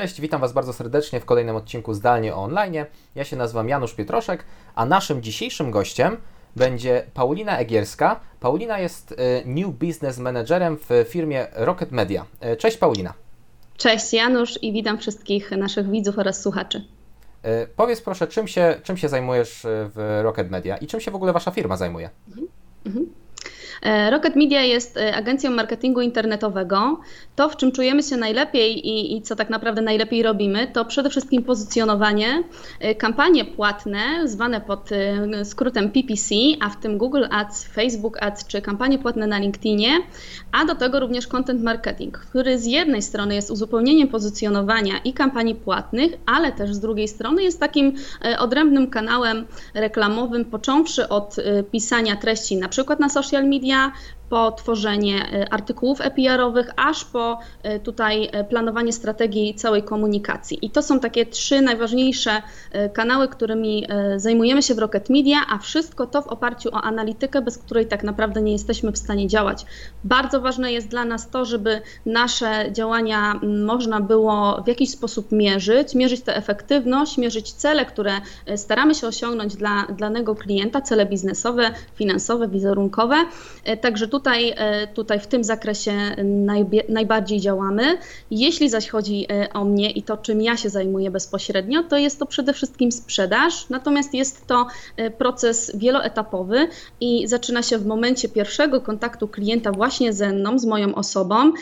Cześć, witam Was bardzo serdecznie w kolejnym odcinku Zdalnie o online. Ja się nazywam Janusz Pietroszek, a naszym dzisiejszym gościem będzie Paulina Egierska. Paulina jest e, New Business Managerem w firmie Rocket Media. E, cześć Paulina. Cześć Janusz i witam wszystkich naszych widzów oraz słuchaczy. E, powiedz proszę, czym się, czym się zajmujesz w Rocket Media i czym się w ogóle Wasza firma zajmuje? Mhm. Mhm. E, Rocket Media jest e, agencją marketingu internetowego. To, w czym czujemy się najlepiej i, i, co tak naprawdę najlepiej robimy, to przede wszystkim pozycjonowanie, e, kampanie płatne, zwane pod skrótem PPC, a w tym Google Ads, Facebook Ads czy kampanie płatne na LinkedInie, a do tego również content marketing, który z jednej strony jest uzupełnieniem pozycjonowania i kampanii płatnych, ale też z drugiej strony jest takim odrębnym kanałem reklamowym, począwszy od pisania treści na przykład na social media, media po tworzenie e, artykułów EPR-owych, aż po e, tutaj e, planowanie strategii całej komunikacji. I to są takie trzy najważniejsze kanały, którymi zajmujemy się w Rocket Media, a wszystko to w oparciu o analitykę, bez której tak naprawdę nie jesteśmy w stanie działać. Bardzo ważne jest dla nas to, żeby nasze działania można było w jakiś sposób mierzyć, mierzyć tę efektywność, mierzyć cele, które staramy się osiągnąć dla danego klienta, cele biznesowe, finansowe, wizerunkowe. Także tutaj Tutaj, e, tutaj w tym zakresie najbardziej działamy. Jeśli zaś chodzi e, o mnie i to, czym ja się zajmuję bezpośrednio, to jest to przede wszystkim sprzedaż, natomiast jest to e, proces wieloetapowy i zaczyna się w momencie pierwszego kontaktu klienta właśnie ze mną, z moją osobą,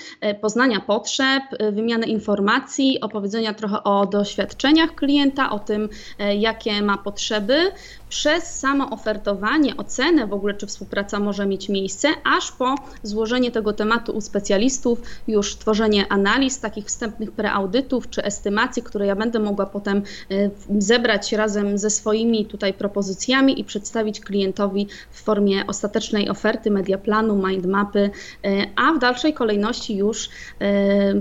poznania potrzeb, wymiany informacji, opowiedzenia trochę o doświadczeniach klienta, o tym, jakie ma potrzeby, przez samo ofertowanie, ocenę w ogóle, czy współpraca może mieć miejsce, aż po złożenie tego tematu u specjalistów, już tworzenie analiz, takich wstępnych preaudytów czy estymacji, które ja będę mogła potem e, zebrać razem ze swoimi tutaj propozycjami i przedstawić klientowi w formie ostatecznej oferty, mediaplanu, mindmapy, e, a w dalszej kolejności już e,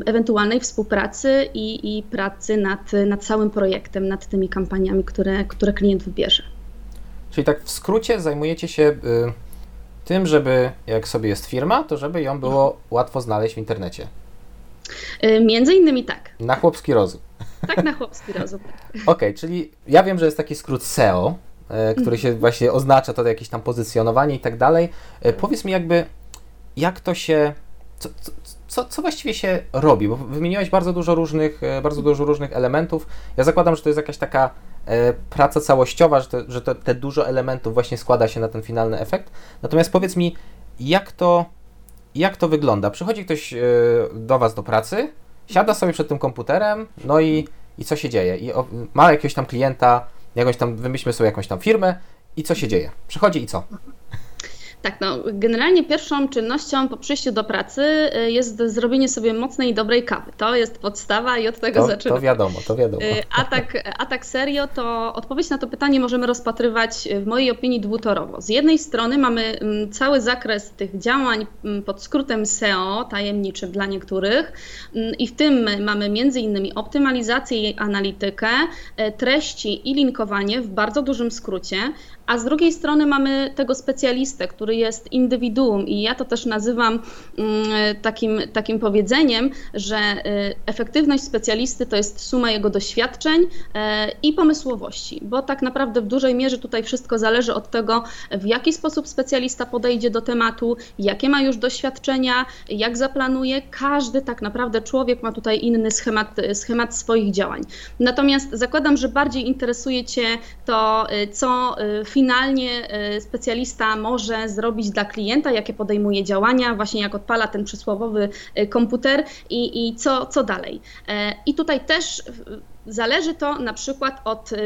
ewentualnej współpracy i, i pracy nad, nad całym projektem, nad tymi kampaniami, które, które klient wybierze. Czyli tak w skrócie zajmujecie się y, tym, żeby jak sobie jest firma, to żeby ją było łatwo znaleźć w internecie. Y, między innymi tak. Na chłopski rozum. Tak, na chłopski rozum. Okej, okay, czyli ja wiem, że jest taki skrót SEO, y, który się właśnie oznacza to jakieś tam pozycjonowanie i tak dalej. Y, powiedz mi jakby, jak to się, co, co, co właściwie się robi? Bo wymieniłeś bardzo dużo różnych, bardzo dużo różnych elementów. Ja zakładam, że to jest jakaś taka praca całościowa, że, to, że to, te dużo elementów właśnie składa się na ten finalny efekt. Natomiast powiedz mi, jak to, jak to wygląda? Przychodzi ktoś e, do Was do pracy, siada sobie przed tym komputerem, no i, i co się dzieje? I ma jakiegoś tam klienta, jakąś tam, wymyślmy sobie jakąś tam firmę i co się dzieje? Przychodzi i co? Tak, no, generalnie pierwszą czynnością po przyjściu do pracy y, jest zrobienie sobie mocnej i dobrej kawy. To jest podstawa i od tego to, zaczynamy. To wiadomo, to wiadomo. Y, a tak, a tak serio, to odpowiedź na to pytanie możemy rozpatrywać y, w mojej opinii dwutorowo. Z jednej strony mamy mm, cały zakres tych działań mm, pod skrótem SEO, tajemniczym dla niektórych mm, i w tym mamy między innymi optymalizację i analitykę, treści i linkowanie w bardzo dużym skrócie, a z drugiej strony mamy tego specjalistę, który jest indywiduum i ja to też nazywam mm, takim, takim powiedzeniem, że y, efektywność specjalisty to jest suma jego doświadczeń e, i pomysłowości, bo tak naprawdę w dużej mierze tutaj wszystko zależy od tego, w jaki sposób specjalista podejdzie do tematu, jakie ma już doświadczenia, jak zaplanuje. Każdy tak naprawdę człowiek ma tutaj inny schemat, schemat swoich działań. Natomiast zakładam, że bardziej interesuje Cię to, y, co w y, finalnie e, specjalista może zrobić dla klienta, jakie podejmuje działania, właśnie jak odpala ten przysłowowy e, komputer i, i co, co dalej. E, I tutaj też Zależy to na przykład od y,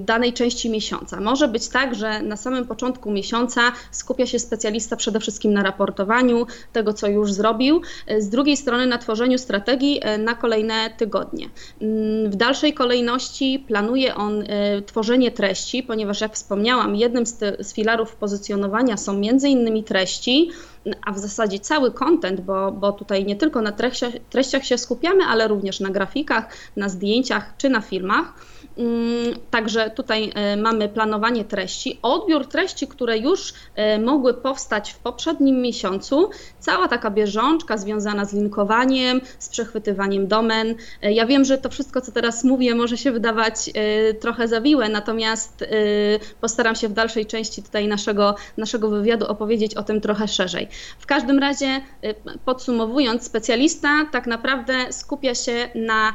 danej części miesiąca. Może być tak, że na samym początku miesiąca skupia się specjalista przede wszystkim na raportowaniu tego, co już zrobił, z drugiej strony na tworzeniu strategii y, na kolejne tygodnie. Mm, w dalszej kolejności planuje on y, tworzenie treści, ponieważ jak wspomniałam, jednym z, z filarów pozycjonowania są między innymi treści, a w zasadzie cały content, bo, bo tutaj nie tylko na treściach, treściach się skupiamy, ale również na grafikach, na zdjęciach czy na filmach. Mm, także tutaj e, mamy planowanie treści, odbiór treści, które już e, mogły powstać w poprzednim miesiącu, cała taka bieżączka związana z linkowaniem, z przechwytywaniem domen. E, ja wiem, że to wszystko, co teraz mówię, może się wydawać trochę zawiłe, natomiast postaram się w dalszej części tutaj naszego, naszego wywiadu opowiedzieć o tym trochę szerzej. W każdym razie, podsumowując, specjalista tak naprawdę skupia się na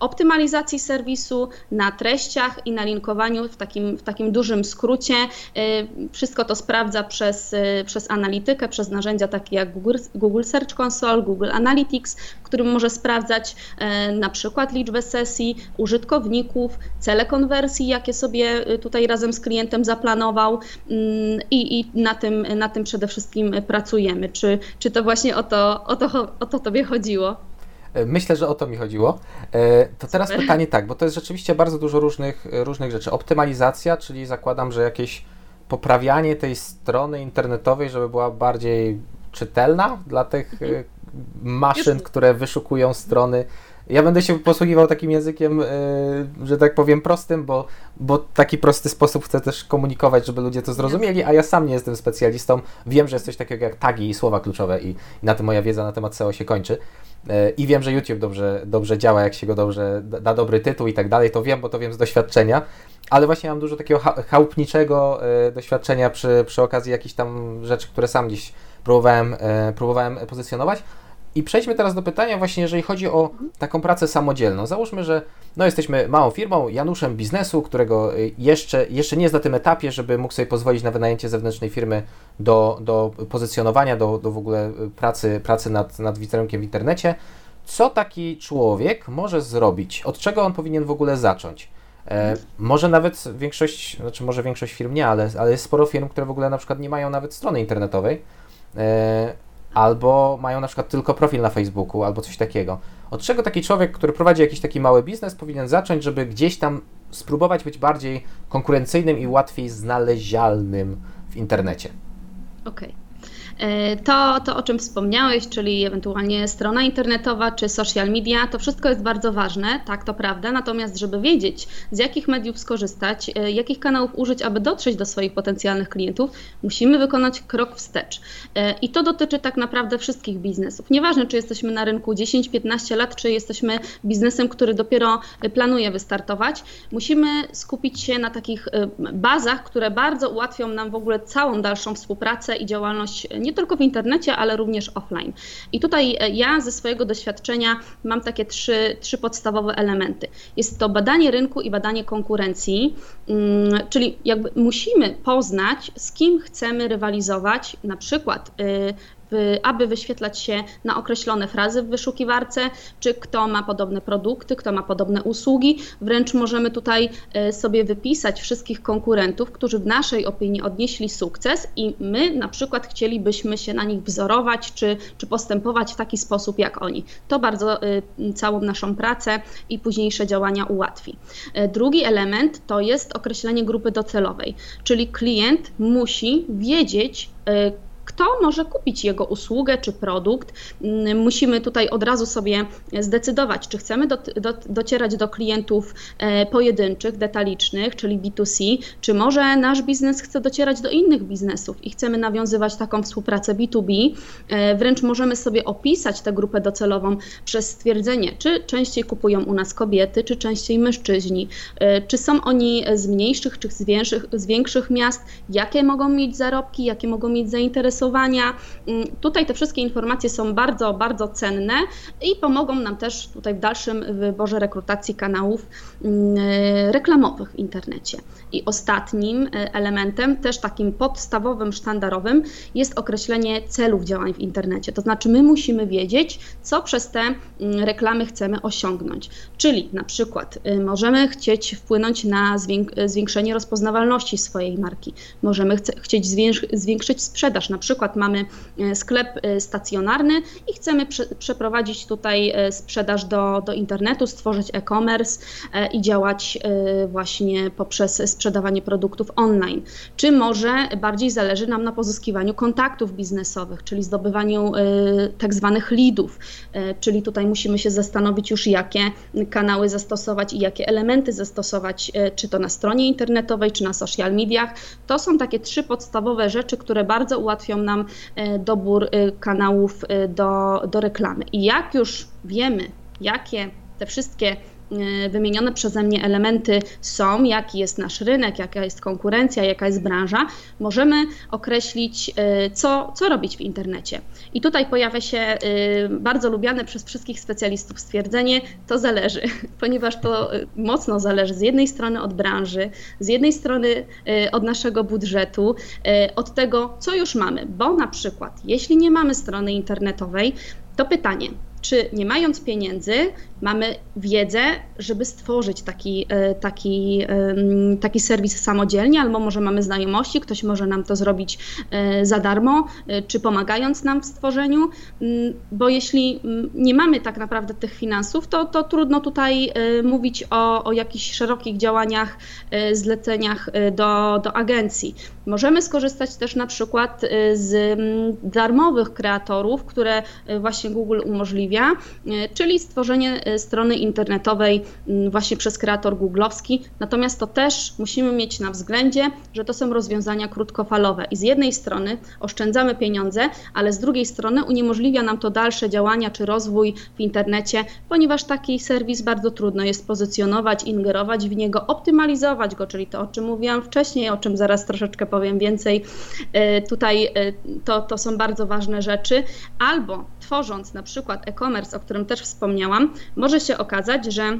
optymalizacji serwisu, na treściach i na linkowaniu w takim, w takim dużym skrócie. Y, wszystko to sprawdza przez, y, przez analitykę, przez narzędzia takie jak Google, Google Search Console, Google Analytics, w którym może sprawdzać y, na przykład liczbę sesji, użytkowników, cele konwersji, jakie sobie tutaj razem z klientem zaplanował i, i na, tym, na tym przede wszystkim pracujemy. Czy, czy to właśnie o to, o, to, o to Tobie chodziło? E, myślę, że o to mi chodziło. E, to teraz Super. pytanie tak, bo to jest rzeczywiście bardzo dużo różnych, różnych rzeczy. Optymalizacja, czyli zakładam, że jakieś poprawianie tej strony internetowej, żeby była bardziej czytelna dla tych mhm. E, maszyn, które wyszukują strony. Ja będę się posługiwał takim językiem, że tak powiem, prostym, bo, bo taki prosty sposób chcę też komunikować, żeby ludzie to zrozumieli, a ja sam nie jestem specjalistą. Wiem, że jest coś takiego jak tagi i słowa kluczowe i, na tym moja wiedza na temat SEO się kończy. E, I wiem, że YouTube dobrze, dobrze działa, jak się go dobrze da dobry tytuł i tak dalej, to wiem, bo to wiem z doświadczenia, ale właśnie mam dużo takiego chałupniczego e, doświadczenia przy, przy okazji jakichś tam rzeczy, które sam gdzieś próbowałem, e, próbowałem pozycjonować. I przejdźmy teraz do pytania właśnie, jeżeli chodzi o taką pracę samodzielną. Załóżmy, że no, jesteśmy małą firmą, Januszem biznesu, którego y, jeszcze, jeszcze nie jest na tym etapie, żeby mógł sobie pozwolić na wynajęcie zewnętrznej firmy do, do pozycjonowania, do, do w ogóle y, pracy, pracy nad, nad wizerunkiem w internecie. Co taki człowiek może zrobić? Od czego on powinien w ogóle zacząć? E, może nawet większość, znaczy może większość firm nie, ale, ale jest sporo firm, które w ogóle na przykład nie mają nawet strony internetowej. E, albo mają na przykład tylko profil na Facebooku, albo coś takiego. Od czego taki człowiek, który prowadzi jakiś taki mały biznes, powinien zacząć, żeby gdzieś tam spróbować być bardziej konkurencyjnym i łatwiej znalezialnym w internecie? Okej. Okay. E, to, to, o czym wspomniałeś, czyli ewentualnie strona internetowa czy social media, to wszystko jest bardzo ważne, tak, to prawda. Natomiast, żeby wiedzieć, z jakich mediów skorzystać, e, jakich kanałów użyć, aby dotrzeć do swoich potencjalnych klientów, musimy wykonać krok wstecz. E, I to dotyczy tak naprawdę wszystkich biznesów. Nieważne, czy jesteśmy na rynku 10-15 lat, czy jesteśmy biznesem, który dopiero planuje wystartować, musimy skupić się na takich bazach, które bardzo ułatwią nam w ogóle całą dalszą współpracę i działalność nie nie tylko w internecie, ale również offline. I tutaj e, ja ze swojego doświadczenia mam takie trzy, trzy podstawowe elementy. Jest to badanie rynku i badanie konkurencji, mm, czyli jakby musimy poznać, z kim chcemy rywalizować, na przykład y, aby wyświetlać się na określone frazy w wyszukiwarce, czy kto ma podobne produkty, kto ma podobne usługi. Wręcz możemy tutaj e, sobie wypisać wszystkich konkurentów, którzy w naszej opinii odnieśli sukces i my na przykład chcielibyśmy się na nich wzorować, czy, czy postępować w taki sposób jak oni. To bardzo e, całą naszą pracę i późniejsze działania ułatwi. E, drugi element to jest określenie grupy docelowej, czyli klient musi wiedzieć, kto może kupić jego usługę czy produkt. Mm, musimy tutaj od razu sobie zdecydować, czy chcemy do, do, docierać do klientów e, pojedynczych, detalicznych, czyli B2C, czy może nasz biznes chce docierać do innych biznesów i chcemy nawiązywać taką współpracę B2B. E, wręcz możemy sobie opisać tę grupę docelową przez stwierdzenie, czy częściej kupują u nas kobiety, czy częściej mężczyźni, e, czy są oni z mniejszych, czy z większych, z większych miast, jakie mogą mieć zarobki, jakie mogą mieć zainteresowania Mm, tutaj te wszystkie informacje są bardzo, bardzo cenne i pomogą nam też tutaj w dalszym wyborze rekrutacji kanałów mm, reklamowych w internecie. I ostatnim e, elementem, też takim podstawowym, sztandarowym, jest określenie celów działań w internecie. To znaczy, my musimy wiedzieć, co przez te mm, reklamy chcemy osiągnąć. Czyli na przykład y, możemy chcieć wpłynąć na zwiększenie rozpoznawalności swojej marki, możemy chcieć zwiększyć sprzedaż na przykład mamy sklep stacjonarny i chcemy prze, przeprowadzić tutaj sprzedaż do, do internetu, stworzyć e-commerce i działać właśnie poprzez sprzedawanie produktów online. Czy może bardziej zależy nam na pozyskiwaniu kontaktów biznesowych, czyli zdobywaniu tak zwanych leadów, czyli tutaj musimy się zastanowić już, jakie kanały zastosować i jakie elementy zastosować, e, czy to na stronie internetowej, czy na social mediach. To są takie trzy podstawowe rzeczy, które bardzo ułatwią nam dobór kanałów do, do reklamy. I jak już wiemy, jakie te wszystkie wymienione przeze mnie elementy są, jaki jest nasz rynek, jaka jest konkurencja, jaka jest branża, możemy określić, e, co, co robić w internecie. I tutaj pojawia się e, bardzo lubiane przez wszystkich specjalistów stwierdzenie, to zależy, ponieważ to mocno zależy z jednej strony od branży, z jednej strony od naszego budżetu, od tego, co już mamy, bo na przykład, jeśli nie mamy strony internetowej, to pytanie, czy nie mając pieniędzy, mamy wiedzę, żeby stworzyć taki, e, taki, taki serwis samodzielnie, albo może mamy znajomości, ktoś może nam to zrobić e, za darmo, e, czy pomagając nam w stworzeniu, bo jeśli nie mamy tak naprawdę tych finansów, to, to trudno tutaj mówić o, o jakichś szerokich działaniach, zleceniach do, do agencji. Możemy skorzystać też na przykład z darmowych kreatorów, które właśnie Google umożliwia, czyli stworzenie Y, strony internetowej właśnie przez kreator googlowski. Natomiast to też musimy mieć na względzie, że to są rozwiązania krótkofalowe i z jednej strony oszczędzamy pieniądze, ale z drugiej strony uniemożliwia nam to dalsze działania czy rozwój w internecie, ponieważ taki serwis bardzo trudno jest pozycjonować, ingerować w niego, optymalizować go, czyli to, o czym mówiłam wcześniej, o czym zaraz troszeczkę powiem więcej. Y, tutaj to, to są bardzo ważne rzeczy. Albo tworząc na przykład e-commerce, o którym też wspomniałam, może się okazać, że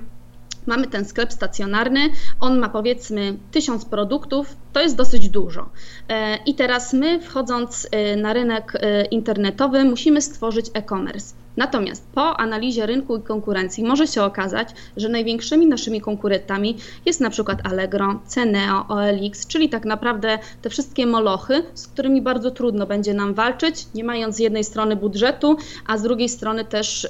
mamy ten sklep stacjonarny, on ma powiedzmy tysiąc produktów, to jest dosyć dużo. E, I teraz my, wchodząc e, na rynek e, internetowy, musimy stworzyć e-commerce. Natomiast po analizie rynku i konkurencji może się okazać, że największymi naszymi konkurentami jest na przykład Allegro, Ceneo, OLX, czyli tak naprawdę te wszystkie molochy, z którymi bardzo trudno będzie nam walczyć, nie mając z jednej strony budżetu, a z drugiej strony też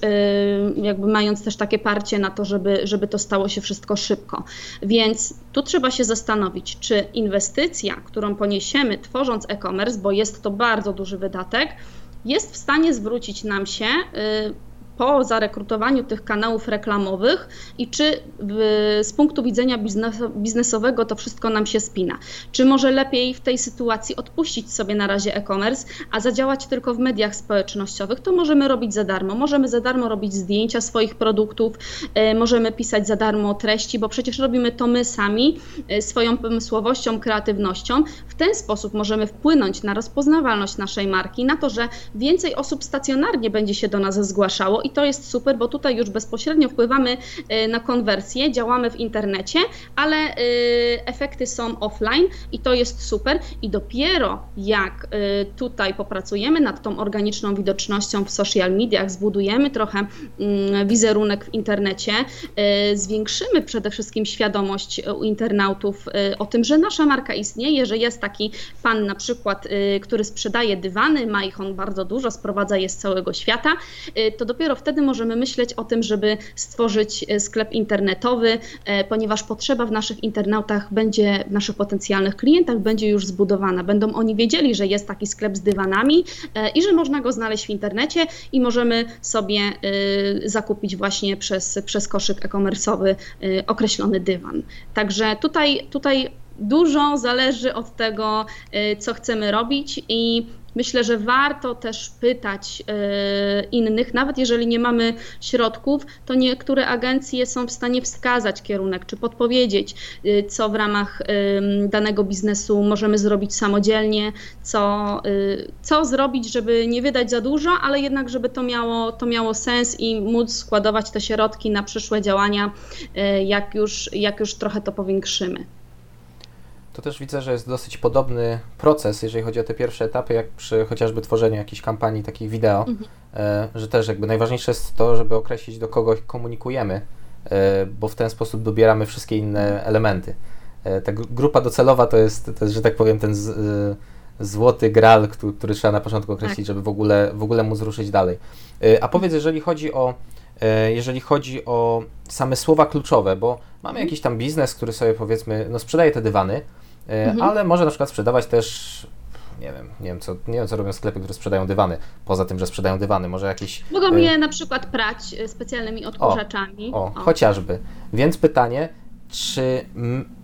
yy, jakby mając też takie parcie na to, żeby, żeby to stało się wszystko szybko. Więc tu trzeba się zastanowić, czy inwestycja, którą poniesiemy tworząc e-commerce, bo jest to bardzo duży wydatek, jest w stanie zwrócić nam się y, po zarekrutowaniu tych kanałów reklamowych i czy z punktu widzenia biznesowego to wszystko nam się spina. Czy może lepiej w tej sytuacji odpuścić sobie na razie e-commerce, a zadziałać tylko w mediach społecznościowych, to możemy robić za darmo. Możemy za darmo robić zdjęcia swoich produktów, e, możemy pisać za darmo treści, bo przecież robimy to my sami e, swoją pomysłowością, kreatywnością. W ten sposób możemy wpłynąć na rozpoznawalność naszej marki, na to, że więcej osób stacjonarnie będzie się do nas zgłaszało i to jest super, bo tutaj już bezpośrednio wpływamy y, na konwersję, działamy w internecie, ale y, efekty są offline i to jest super. I dopiero jak y, tutaj popracujemy nad tą organiczną widocznością w social mediach, zbudujemy trochę mm, wizerunek w internecie, zwiększymy przede wszystkim świadomość u internautów o tym, że nasza marka istnieje, że jest taki pan na przykład, który sprzedaje dywany, ma ich on bardzo dużo, sprowadza je z całego świata, to dopiero wtedy możemy myśleć o tym, żeby stworzyć e, sklep internetowy, e, ponieważ potrzeba w naszych internautach będzie, w naszych potencjalnych klientach będzie już zbudowana. Będą oni wiedzieli, że jest taki sklep z dywanami e, i że można go znaleźć w internecie i możemy sobie zakupić właśnie przez, przez koszyk e-commerce'owy określony dywan. Także tutaj, tutaj dużo zależy od tego, co chcemy robić i Myślę, że warto też pytać e, innych, nawet jeżeli nie mamy środków, to niektóre agencje są w stanie wskazać kierunek czy podpowiedzieć, e, co w ramach danego biznesu możemy zrobić samodzielnie, co, co zrobić, żeby nie wydać za dużo, ale jednak, żeby to miało, to miało sens i móc składować te środki na przyszłe działania, jak już, jak już trochę to powiększymy to też widzę, że jest dosyć podobny proces, jeżeli chodzi o te pierwsze etapy, jak przy chociażby tworzeniu jakichś kampanii takich wideo, mhm. E, że też jakby najważniejsze jest to, żeby określić do kogo komunikujemy, e, bo w ten sposób dobieramy wszystkie inne elementy. E, ta grupa docelowa to jest, to jest że tak powiem, ten z, złoty gral, który, który trzeba na początku określić, tak. żeby w ogóle, w ogóle móc ruszyć dalej. A powiedz, jeżeli chodzi o jeżeli chodzi o same słowa kluczowe, bo mamy mhm. jakiś tam biznes, który sobie powiedzmy, no sprzedaje te dywany, mhm. ale może na przykład sprzedawać też nie wiem, nie wiem, co, nie wiem, co robią sklepy, które sprzedają dywany, poza tym, że sprzedają dywany, może jakieś... Mogą je na przykład prać specjalnymi odkurzaczami. O, o, o. chociażby. Więc pytanie, czy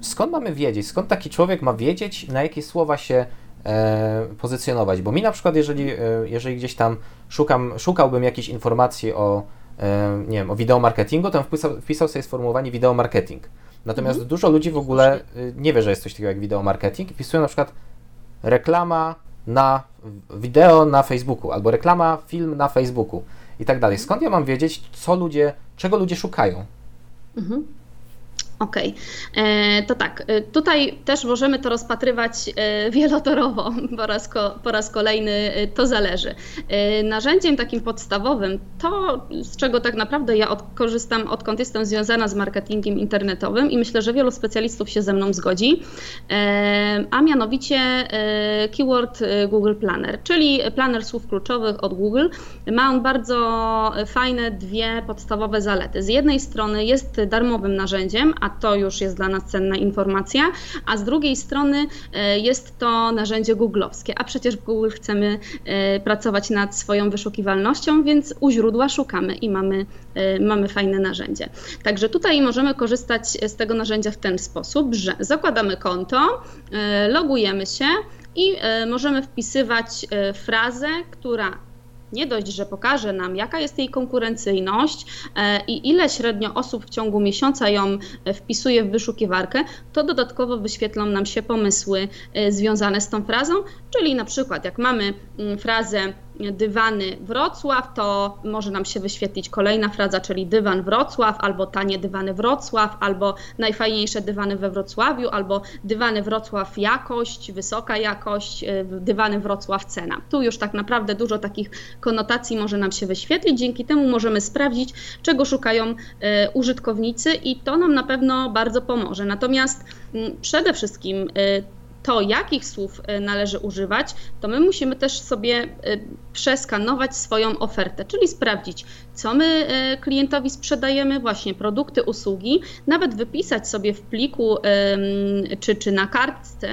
skąd mamy wiedzieć, skąd taki człowiek ma wiedzieć, na jakie słowa się e, pozycjonować? Bo mi na przykład, jeżeli, e, jeżeli gdzieś tam szukam, szukałbym jakiejś informacji o, e, nie wiem, o wideomarketingu, to wpisał, wpisał sobie sformułowanie wideomarketing. Natomiast mhm. dużo ludzi w ogóle y, nie wie, że jest coś takiego jak wideomarketing i wpisują na przykład reklama na wideo na Facebooku albo reklama film na Facebooku i tak dalej. Skąd ja mam wiedzieć, co ludzie, czego ludzie szukają? Mhm. Okej, okay. E, to tak, e, tutaj też możemy to rozpatrywać e, wielotorowo, po raz, ko, po raz kolejny to zależy. Narzędziem takim podstawowym, to z czego tak naprawdę ja od, korzystam odkąd jestem związana z marketingiem internetowym i myślę, że wielu specjalistów się ze mną zgodzi, a mianowicie keyword Google Planner, czyli planer słów kluczowych od Google. Ma on bardzo fajne dwie podstawowe zalety. Z jednej strony jest darmowym narzędziem, a to już jest dla nas cenna informacja, a z drugiej strony e, jest to narzędzie googlowskie, a przecież w Google chcemy e, pracować nad swoją wyszukiwalnością, więc u źródła szukamy i mamy, e, mamy fajne narzędzie. Także tutaj możemy korzystać z tego narzędzia w ten sposób, że zakładamy konto, logujemy się i możemy wpisywać frazę, która nie dość, że pokaże nam, jaka jest jej konkurencyjność e, i ile średnio osób w ciągu miesiąca ją e, wpisuje w wyszukiwarkę, to dodatkowo wyświetlą nam się pomysły e, związane z tą frazą, czyli na przykład jak mamy mm, frazę dywany Wrocław, to może nam się wyświetlić kolejna fraza, czyli dywan Wrocław, albo tanie dywany Wrocław, albo najfajniejsze dywany we Wrocławiu, albo dywany Wrocław jakość, wysoka jakość, y, dywany Wrocław cena. Tu już tak naprawdę dużo takich konotacji może nam się wyświetlić, dzięki temu możemy sprawdzić, czego szukają y, użytkownicy i to nam na pewno bardzo pomoże. Natomiast mm, przede wszystkim y, to, jakich słów należy używać, to my musimy też sobie przeskanować swoją ofertę, czyli sprawdzić, co my e, klientowi sprzedajemy, właśnie produkty, usługi, nawet wypisać sobie w pliku czy, czy na kartce,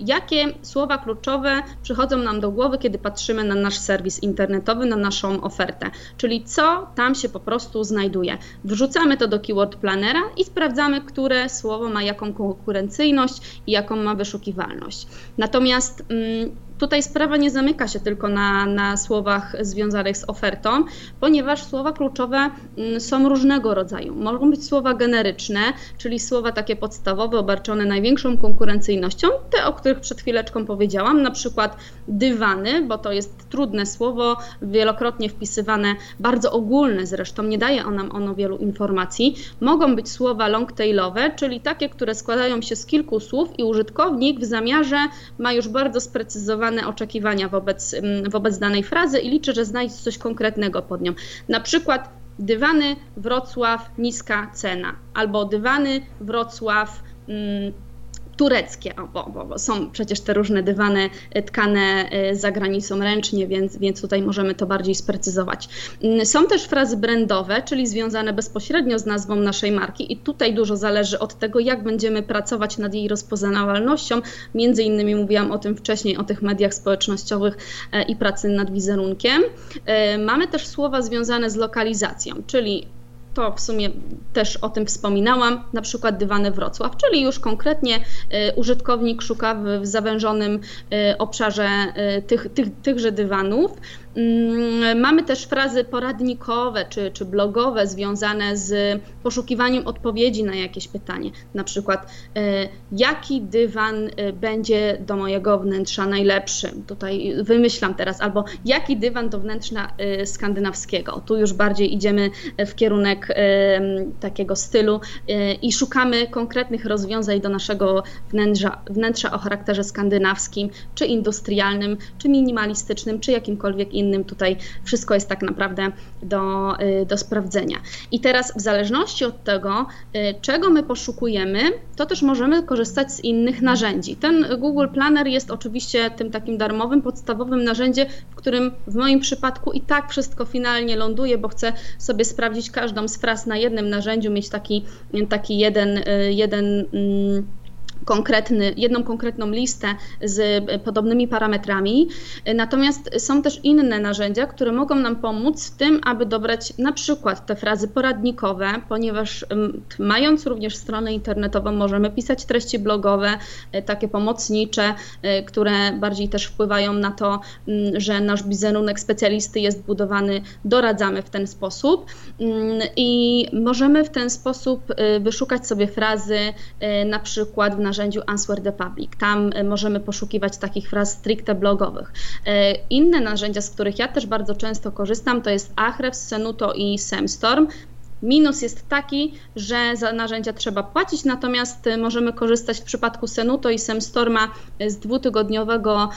jakie słowa kluczowe przychodzą nam do głowy, kiedy patrzymy na nasz serwis internetowy, na naszą ofertę, czyli co tam się po prostu znajduje. Wrzucamy to do Keyword Planera i sprawdzamy, które słowo ma jaką konkurencyjność i jaką ma wyszukiwalność. Natomiast mm, tutaj sprawa nie zamyka się tylko na, na słowach związanych z ofertą, ponieważ słowa kluczowe mm, są różnego rodzaju. Mogą być słowa generyczne, czyli słowa takie podstawowe, obarczone największą konkurencyjnością, te, o których przed chwileczką powiedziałam, na przykład dywany, bo to jest trudne słowo, wielokrotnie wpisywane, bardzo ogólne zresztą, nie daje nam ono wielu informacji. Mogą być słowa longtailowe, czyli takie, które składają się z kilku słów i użytkownik w zamiarze ma już bardzo sprecyzowane oczekiwania wobec, mm, wobec danej frazy i liczę, że znajdzie coś konkretnego pod nią. Na przykład dywany Wrocław niska cena albo dywany Wrocław mm, tureckie, bo, bo, są przecież te różne dywany e, tkane e, za granicą ręcznie, więc, więc tutaj możemy to bardziej sprecyzować. Mm, są też frazy brandowe, czyli związane bezpośrednio z nazwą naszej marki i tutaj dużo zależy od tego, jak będziemy pracować nad jej rozpoznawalnością. Między innymi mówiłam o tym wcześniej, o tych mediach społecznościowych e, i pracy nad wizerunkiem. Mamy też słowa związane z lokalizacją, czyli to w sumie też o tym wspominałam, na przykład dywany Wrocław, czyli już konkretnie y, użytkownik szuka w zawężonym y, obszarze y, tych, tych, tychże dywanów. Mm, mamy też frazy poradnikowe czy, czy blogowe związane z poszukiwaniem odpowiedzi na jakieś pytanie. Na przykład, e, jaki dywan e, będzie do mojego wnętrza najlepszy? Tutaj wymyślam teraz, albo jaki dywan do wnętrza e, skandynawskiego? Tu już bardziej idziemy w kierunek takiego stylu i szukamy konkretnych rozwiązań do naszego wnętrza, wnętrza o charakterze skandynawskim, czy industrialnym, czy minimalistycznym, czy jakimkolwiek innym innym. Tutaj wszystko jest tak naprawdę do, do sprawdzenia. I teraz w zależności od tego, czego my poszukujemy, to też możemy korzystać z innych narzędzi. Ten Google Planner jest oczywiście tym takim darmowym, podstawowym narzędziem, w którym w moim przypadku i tak wszystko finalnie ląduje, bo chcę sobie sprawdzić każdą z fraz na jednym narzędziu, mieć taki, taki jeden, jeden mm, konkretny, jedną konkretną listę z podobnymi parametrami. Natomiast są też inne narzędzia, które mogą nam pomóc w tym, aby dobrać na przykład te frazy poradnikowe, ponieważ mając również stronę internetową, możemy pisać treści blogowe, e, takie pomocnicze, e, które bardziej też wpływają na to, że nasz wizerunek specjalisty jest budowany, doradzamy w ten sposób i możemy w ten sposób e, wyszukać sobie frazy na przykład w narzędziu Answer the Public. Tam e, możemy poszukiwać takich fraz stricte blogowych. E, inne narzędzia, z których ja też bardzo często korzystam, to jest Ahrefs, Senuto i Semstorm. Minus jest taki, że za narzędzia trzeba płacić, natomiast y, możemy korzystać w przypadku Senuto i Semstorma z dwutygodniowego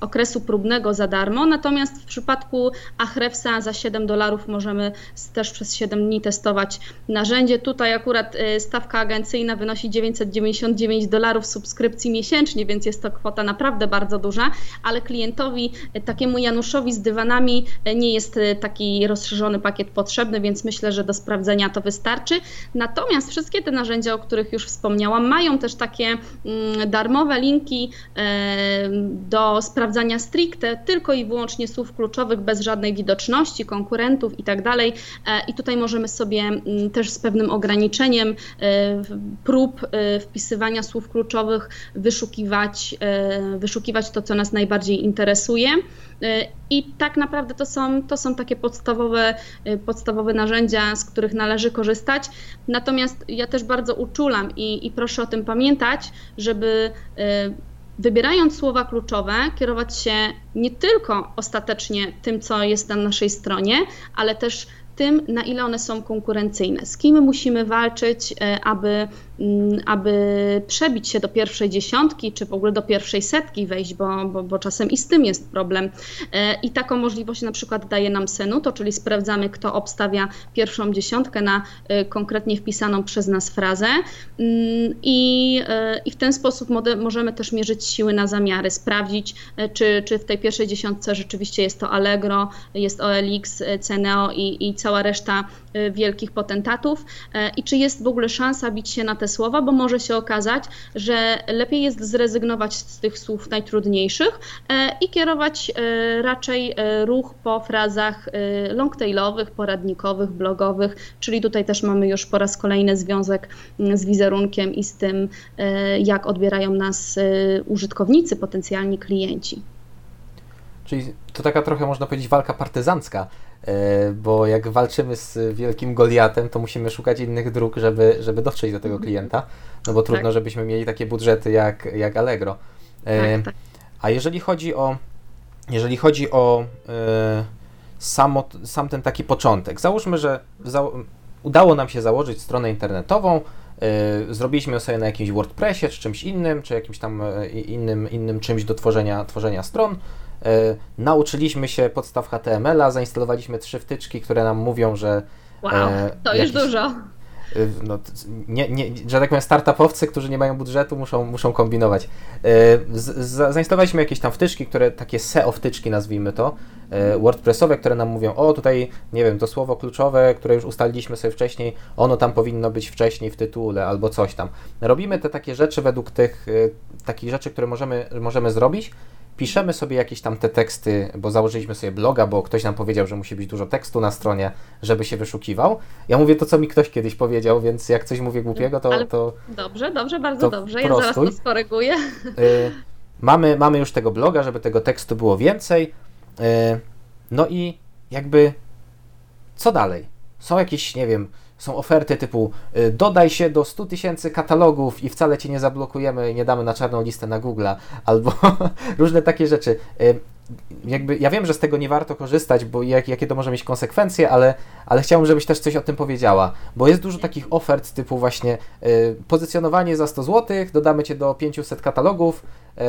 okresu próbnego za darmo, natomiast w przypadku Ahrefsa za 7 dolarów możemy też przez 7 dni testować narzędzie. Tutaj akurat y, stawka agencyjna wynosi 999 dolarów subskrypcji miesięcznie, więc jest to kwota naprawdę bardzo duża, ale klientowi, y, takiemu Januszowi z dywanami nie jest taki rozszerzony pakiet potrzebny, więc myślę, że do sprawdzenia to wystarczy. Natomiast wszystkie te narzędzia, o których już wspomniałam, mają też takie mm, darmowe linki e, do sprawdzania stricte, tylko i wyłącznie słów kluczowych, bez żadnej widoczności, konkurentów i tak. E, I tutaj możemy sobie mm, też z pewnym ograniczeniem e, prób wpisywania słów kluczowych wyszukiwać, wyszukiwać to, co nas najbardziej interesuje. I tak naprawdę to są, to są takie podstawowe, podstawowe narzędzia, z których należy korzystać. Natomiast ja też bardzo uczulam i, i proszę o tym pamiętać, żeby y, wybierając słowa kluczowe, kierować się nie tylko ostatecznie tym, co jest na naszej stronie, ale też tym, na ile one są konkurencyjne, z kim musimy walczyć, y, aby aby przebić się do pierwszej dziesiątki, czy w ogóle do pierwszej setki wejść, bo, bo, bo czasem i z tym jest problem. E, I taką możliwość na przykład daje nam Senuto, czyli sprawdzamy, kto obstawia pierwszą dziesiątkę na e, konkretnie wpisaną przez nas frazę. Mm, I, e, i w ten sposób możemy też mierzyć siły na zamiary, sprawdzić, czy, czy w tej pierwszej dziesiątce rzeczywiście jest to Allegro, jest OLX, Ceneo i, i cała reszta wielkich potentatów. I czy jest w ogóle szansa bić się na te słowa, bo może się okazać, że lepiej jest zrezygnować z tych słów najtrudniejszych e, i kierować e, raczej e, ruch po frazach longtailowych, poradnikowych, blogowych, czyli tutaj też mamy już po raz kolejny związek mm, z wizerunkiem i z tym, jak odbierają nas użytkownicy, potencjalni klienci. Czyli to taka trochę można powiedzieć walka partyzancka, E, bo jak walczymy z wielkim Goliatem, to musimy szukać innych dróg, żeby, żeby dotrzeć do tego mhm. klienta, no bo trudno, tak. żebyśmy mieli takie budżety jak, jak Allegro. E, tak, tak. A jeżeli chodzi o jeżeli chodzi o e, samo, sam ten taki początek, załóżmy, że za, udało nam się założyć stronę internetową, zrobiliśmy sobie na jakimś WordPressie czy czymś innym, czy jakimś tam innym, innym czymś do tworzenia, tworzenia stron, nauczyliśmy się podstaw HTML-a, zainstalowaliśmy trzy wtyczki, które nam mówią, że. Wow, e, to jakiś, już dużo. E, no, nie, nie, że tak powiem, startupowcy, którzy nie mają budżetu, muszą, muszą kombinować. Z, z, zainstalowaliśmy jakieś tam wtyczki, które takie SEO wtyczki, nazwijmy to, WordPressowe, które nam mówią, o tutaj, nie wiem, to słowo kluczowe, które już ustaliliśmy sobie wcześniej, ono tam powinno być wcześniej w tytule albo coś tam. Robimy te takie rzeczy według tych takich rzeczy, które możemy, możemy zrobić piszemy sobie jakieś tam te teksty, bo założyliśmy sobie bloga, bo ktoś nam powiedział, że musi być dużo tekstu na stronie, żeby się wyszukiwał. Ja mówię to, co mi ktoś kiedyś powiedział, więc jak coś mówię głupiego, to... Ale to dobrze, dobrze, bardzo dobrze. Ja zaraz to skoryguję. Y, mamy, mamy już tego bloga, żeby tego tekstu było więcej. Y, no i jakby co dalej? Są jakieś, nie wiem, są oferty typu y, dodaj się do 100 tysięcy katalogów i wcale cię nie zablokujemy nie damy na czarną listę na Google, albo różne takie rzeczy. Y, jakby, ja wiem, że z tego nie warto korzystać, bo jak, jakie to może mieć konsekwencje, ale, ale chciałbym, żebyś też coś o tym powiedziała, bo jest dużo takich ofert typu właśnie y, pozycjonowanie za 100 zł, dodamy cię do 500 katalogów, y,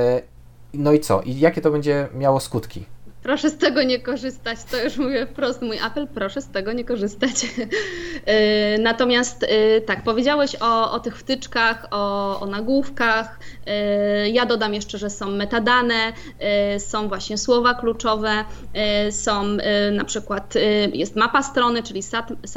no i co? I jakie to będzie miało skutki? Proszę z tego nie korzystać. To już mówię wprost mój apel, proszę z tego nie korzystać. E, natomiast e, tak, powiedziałeś o, o tych wtyczkach, o, o nagłówkach. E, ja dodam jeszcze, że są metadane, są właśnie słowa kluczowe, są na przykład jest mapa strony, czyli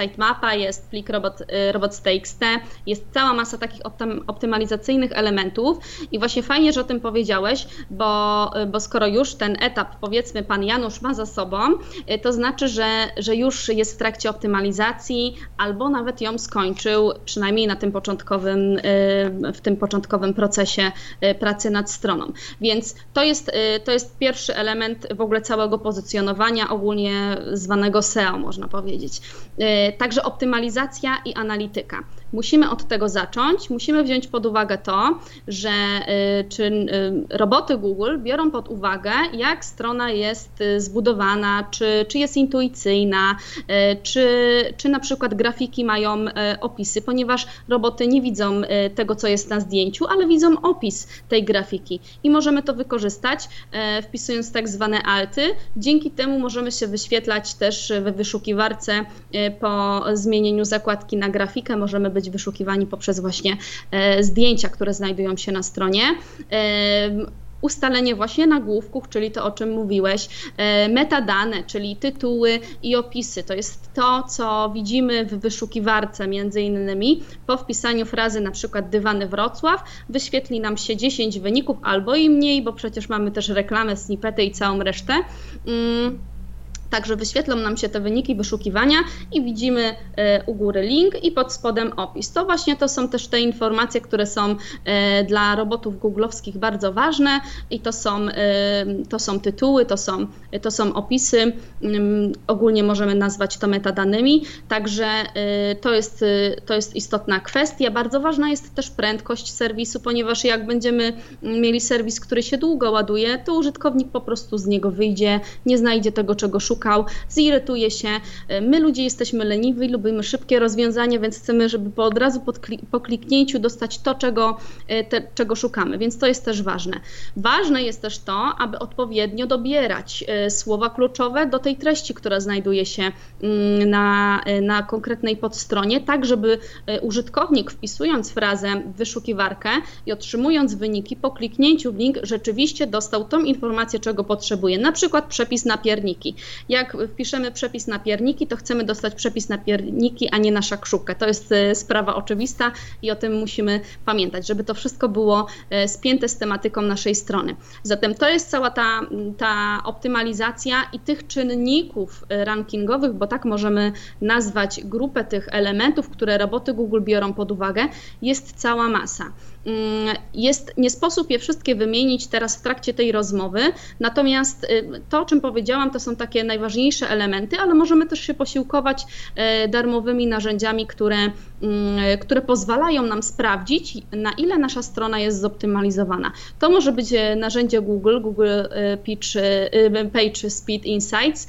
sitemapa, jest plik robot, robots.txt, jest cała masa takich optymalizacyjnych elementów i właśnie fajnie, że o tym powiedziałeś, bo, bo skoro już ten etap powiedzmy pan Janusz ma za sobą, to znaczy, że, że już jest w trakcie optymalizacji albo nawet ją skończył, przynajmniej na tym początkowym, y, w tym początkowym procesie y, pracy nad stroną. Więc to jest, to jest pierwszy element w ogóle całego pozycjonowania, ogólnie zwanego SEO, można powiedzieć. Także optymalizacja i analityka. Musimy od tego zacząć, musimy wziąć pod uwagę to, że y, czy y, roboty Google biorą pod uwagę, jak strona jest y, zbudowana, czy, czy jest intuicyjna, czy, czy na przykład grafiki mają opisy, ponieważ roboty nie widzą tego, co jest na zdjęciu, ale widzą opis tej grafiki. I możemy to wykorzystać, wpisując tak zwane alty. Dzięki temu możemy się wyświetlać też we wyszukiwarce po zmienieniu zakładki na grafikę, możemy być być wyszukiwani poprzez właśnie e, zdjęcia, które znajdują się na stronie ustalenie właśnie nagłówków, czyli to o czym mówiłeś, e, metadane, czyli tytuły i opisy. To jest to, co widzimy w wyszukiwarce między innymi. Po wpisaniu frazy na przykład dywany Wrocław wyświetli nam się 10 wyników albo i mniej, bo przecież mamy też reklamę, snippety i całą resztę. Mm, Także wyświetlą nam się te wyniki wyszukiwania i widzimy e, u góry link i pod spodem opis. To właśnie to są też te informacje, które są e, dla robotów googlowskich bardzo ważne i to są, e, to są tytuły, to są, to są opisy, mm, ogólnie możemy nazwać to metadanymi, także to jest, to jest istotna kwestia. Bardzo ważna jest też prędkość serwisu, ponieważ jak będziemy mieli serwis, który się długo ładuje, to użytkownik po prostu z niego wyjdzie, nie znajdzie tego, czego szuka szukał, zirytuje się. My ludzie jesteśmy leniwi, lubimy szybkie rozwiązania, więc chcemy, żeby po od razu po kliknięciu dostać to, czego, e, te, czego szukamy, więc to jest też ważne. Ważne jest też to, aby odpowiednio dobierać e, słowa kluczowe do tej treści, która znajduje się mm, na, e, na konkretnej podstronie, tak żeby użytkownik wpisując frazę w wyszukiwarkę i otrzymując wyniki po kliknięciu w link rzeczywiście dostał tą informację, czego potrzebuje, na przykład przepis na pierniki jak wpiszemy przepis na pierniki, to chcemy dostać przepis na pierniki, a nie na szakszukę. To jest e, sprawa oczywista i o tym musimy pamiętać, żeby to wszystko było e, spięte z tematyką naszej strony. Zatem to jest cała ta, ta optymalizacja i tych czynników e, rankingowych, bo tak możemy nazwać grupę tych elementów, które roboty Google biorą pod uwagę, jest cała masa. Mm, jest, nie sposób je wszystkie wymienić teraz w trakcie tej rozmowy, natomiast y, to, o czym powiedziałam, to są takie najważniejsze elementy, ale możemy też się posiłkować e, darmowymi narzędziami, które, które pozwalają nam sprawdzić, na ile nasza strona jest zoptymalizowana. To może być e, narzędzie Google, Google e, Pitch, Page Speed Insights,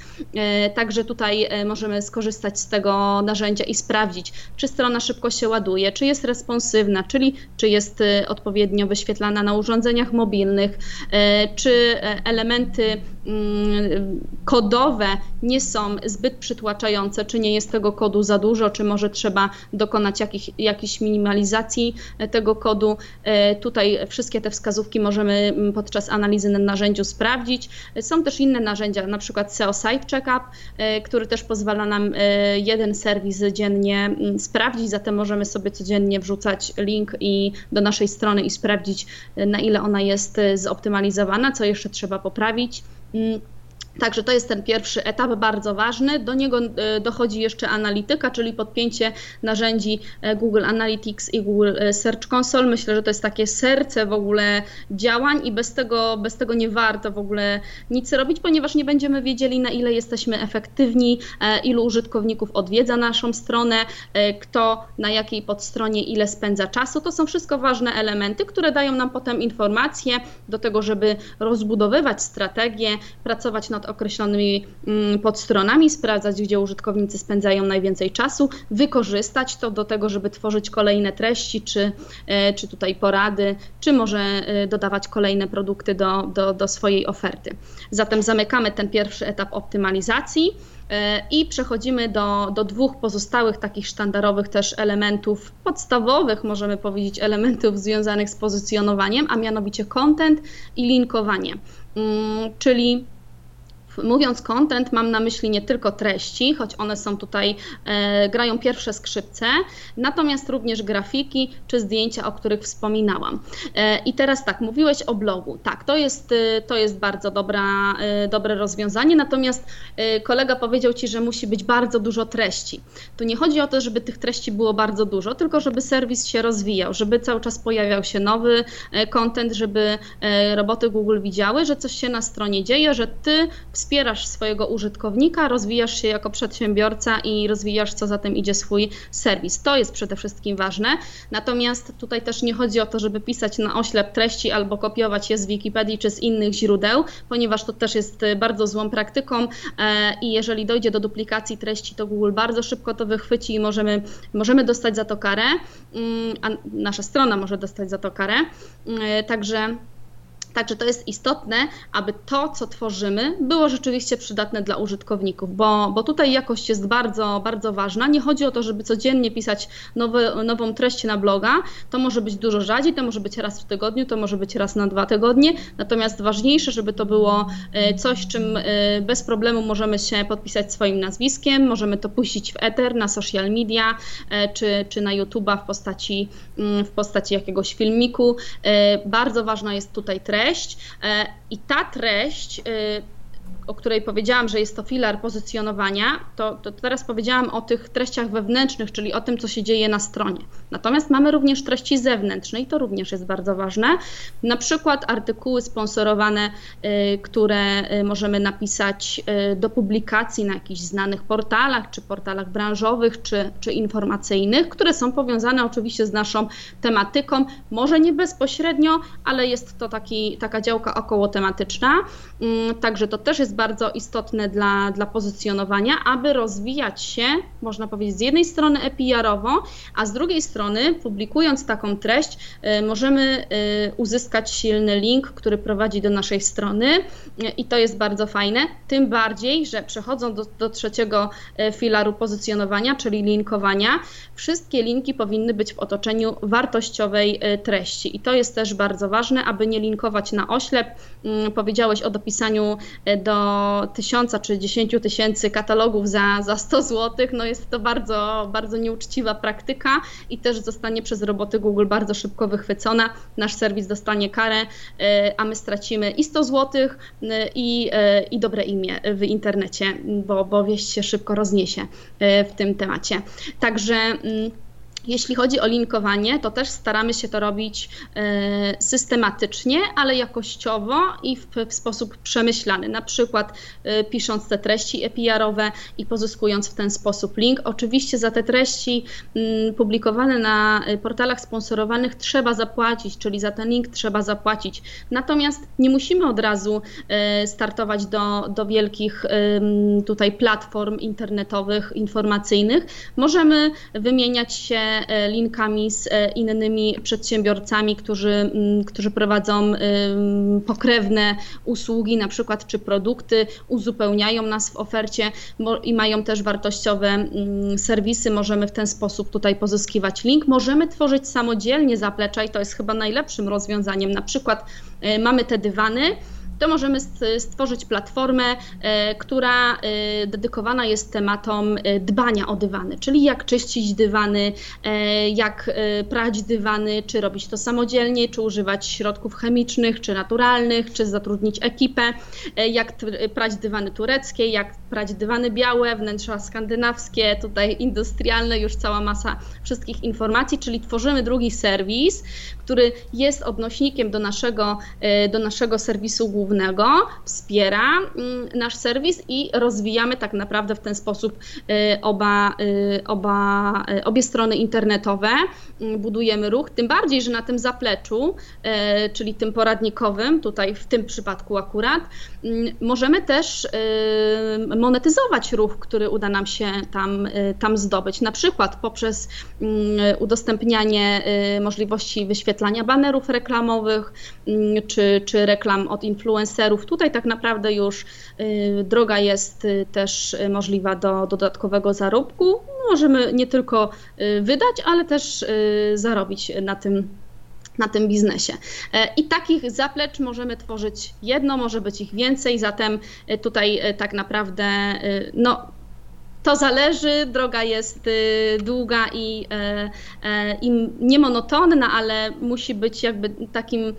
także tutaj możemy skorzystać z tego narzędzia i sprawdzić, czy strona szybko się ładuje, czy jest responsywna, czyli czy jest odpowiednio wyświetlana na urządzeniach mobilnych, czy elementy mm, kodowe nie są zbyt przytłaczające, czy nie jest tego kodu za dużo, czy może trzeba dokonać jakich, jakiejś minimalizacji tego kodu. Tutaj wszystkie te wskazówki możemy mm, podczas analizy na narzędziu sprawdzić. Są też inne narzędzia, na przykład SEO Site Checkup, który też pozwala nam jeden serwis dziennie mm, sprawdzić, zatem możemy sobie codziennie wrzucać link i do naszej strony i sprawdzić, na ile ona jest zoptymalizowana, co jeszcze trzeba poprawić. Mm, Także to jest ten pierwszy etap, bardzo ważny. Do niego e, dochodzi jeszcze analityka, czyli podpięcie narzędzi e, Google Analytics i Google e, Search Console. Myślę, że to jest takie serce w ogóle działań i bez tego, bez tego nie warto w ogóle nic robić, ponieważ nie będziemy wiedzieli, na ile jesteśmy efektywni, ilu użytkowników odwiedza naszą stronę, kto na jakiej podstronie ile spędza czasu. To są wszystko ważne elementy, które dają nam potem informacje do tego, żeby rozbudowywać strategię, pracować nad określonymi mm, podstronami, sprawdzać, gdzie użytkownicy spędzają najwięcej czasu, wykorzystać to do tego, żeby tworzyć kolejne treści, czy, e, czy tutaj porady, czy może e, dodawać kolejne produkty do, do, do swojej oferty. Zatem zamykamy ten pierwszy etap optymalizacji. E, I przechodzimy do, do dwóch pozostałych takich sztandarowych też elementów, podstawowych możemy powiedzieć, elementów związanych z pozycjonowaniem, a mianowicie content i linkowanie. Mm, czyli Mówiąc content, mam na myśli nie tylko treści, choć one są tutaj, e, grają pierwsze skrzypce, natomiast również grafiki czy zdjęcia, o których wspominałam. E, I teraz tak, mówiłeś o blogu. Tak, to jest, e, to jest bardzo dobra, e, dobre rozwiązanie, natomiast e, kolega powiedział Ci, że musi być bardzo dużo treści. Tu nie chodzi o to, żeby tych treści było bardzo dużo, tylko żeby serwis się rozwijał, żeby cały czas pojawiał się nowy content, żeby roboty Google widziały, że coś się na stronie dzieje, że Ty wspierasz swojego użytkownika, rozwijasz się jako przedsiębiorca i rozwijasz, co za tym idzie, swój serwis. To jest przede wszystkim ważne. Natomiast tutaj też nie chodzi o to, żeby pisać na oślep treści albo kopiować je z Wikipedii czy z innych źródeł, ponieważ to też jest bardzo złą praktyką e, i jeżeli dojdzie do duplikacji treści, to Google bardzo szybko to wychwyci i możemy, możemy dostać za to karę, mm, a nasza strona może dostać za to karę. E, także Także to jest istotne, aby to, co tworzymy, było rzeczywiście przydatne dla użytkowników, bo, bo tutaj jakość jest bardzo, bardzo ważna. Nie chodzi o to, żeby codziennie pisać nowy, nową treść na bloga. To może być dużo rzadziej, to może być raz w tygodniu, to może być raz na dwa tygodnie. Natomiast ważniejsze, żeby to było e, coś, czym e, bez problemu możemy się podpisać swoim nazwiskiem, możemy to puścić w Ether, na social media e, czy, czy na YouTube'a w postaci, mm, w postaci jakiegoś filmiku. Bardzo ważna jest tutaj treść treść e, i ta treść e, o której powiedziałam, że jest to filar pozycjonowania, to, to, teraz powiedziałam o tych treściach wewnętrznych, czyli o tym, co się dzieje na stronie. Natomiast mamy również treści zewnętrzne i to również jest bardzo ważne. Na przykład artykuły sponsorowane, y, które y, możemy napisać y, do publikacji na jakichś znanych portalach, czy portalach branżowych, czy, czy informacyjnych, które są powiązane oczywiście z naszą tematyką, może nie bezpośrednio, ale jest to taki, taka działka około tematyczna. Mm, także to też jest bardzo istotne dla, dla pozycjonowania, aby rozwijać się, można powiedzieć, z jednej strony EPR-owo, a z drugiej strony, publikując taką treść, y, możemy y, uzyskać silny link, który prowadzi do naszej strony y, i to jest bardzo fajne. Tym bardziej, że przechodząc do, do trzeciego filaru pozycjonowania, czyli linkowania, wszystkie linki powinny być w otoczeniu wartościowej treści i to jest też bardzo ważne, aby nie linkować na oślep. Mm, powiedziałeś o dopisaniu do tysiąca czy dziesięciu tysięcy katalogów za, za 100 zł, no jest to bardzo, bardzo nieuczciwa praktyka i też zostanie przez roboty Google bardzo szybko wychwycona. Nasz serwis dostanie karę, e, a my stracimy i 100 zł e, i, e, i dobre imię w internecie, bo, bo wieść się szybko rozniesie w tym temacie. Także mm, jeśli chodzi o linkowanie, to też staramy się to robić e, systematycznie, ale jakościowo i w, w sposób przemyślany. Na przykład e, pisząc te treści EPR-owe i pozyskując w ten sposób link. Oczywiście za te treści mm, publikowane na e, portalach sponsorowanych trzeba zapłacić, czyli za ten link trzeba zapłacić. Natomiast nie musimy od razu startować do, do wielkich tutaj platform internetowych, informacyjnych. Możemy wymieniać się E, linkami z e, innymi przedsiębiorcami, którzy, mm, którzy prowadzą pokrewne usługi, na przykład czy produkty, uzupełniają nas w ofercie i mają też wartościowe mm, serwisy. Możemy w ten sposób tutaj pozyskiwać link. Możemy tworzyć samodzielnie zaplecza i to jest chyba najlepszym rozwiązaniem. Na przykład e, mamy te dywany to możemy stworzyć platformę, e, która e, dedykowana jest tematom e, dbania o dywany, czyli jak czyścić dywany, jak prać dywany, czy robić to samodzielnie, czy używać środków chemicznych, czy naturalnych, czy zatrudnić ekipę, jak prać dywany tureckie, jak prać dywany białe, wnętrza skandynawskie, tutaj industrialne, już cała masa wszystkich informacji, czyli tworzymy drugi serwis, który jest odnośnikiem do naszego, do naszego serwisu głównego głównego wspiera mm, nasz serwis i rozwijamy tak naprawdę w ten sposób oba, oba, obie strony internetowe, mm, budujemy ruch, tym bardziej, że na tym zapleczu, czyli tym poradnikowym, tutaj w tym przypadku akurat, mm, możemy też monetyzować ruch, który uda nam się tam, tam zdobyć, na przykład poprzez udostępnianie możliwości wyświetlania banerów reklamowych czy, czy reklam od influencerów. Tutaj tak naprawdę już y, droga jest y, też możliwa do dodatkowego zarobku. Możemy nie tylko y, wydać, ale też zarobić na tym na tym biznesie. E, I takich zaplecz możemy tworzyć jedno, może być ich więcej, zatem tutaj tak naprawdę no, to zależy, droga jest y, długa i, e, e, i niemonotonna, ale musi być jakby takim y,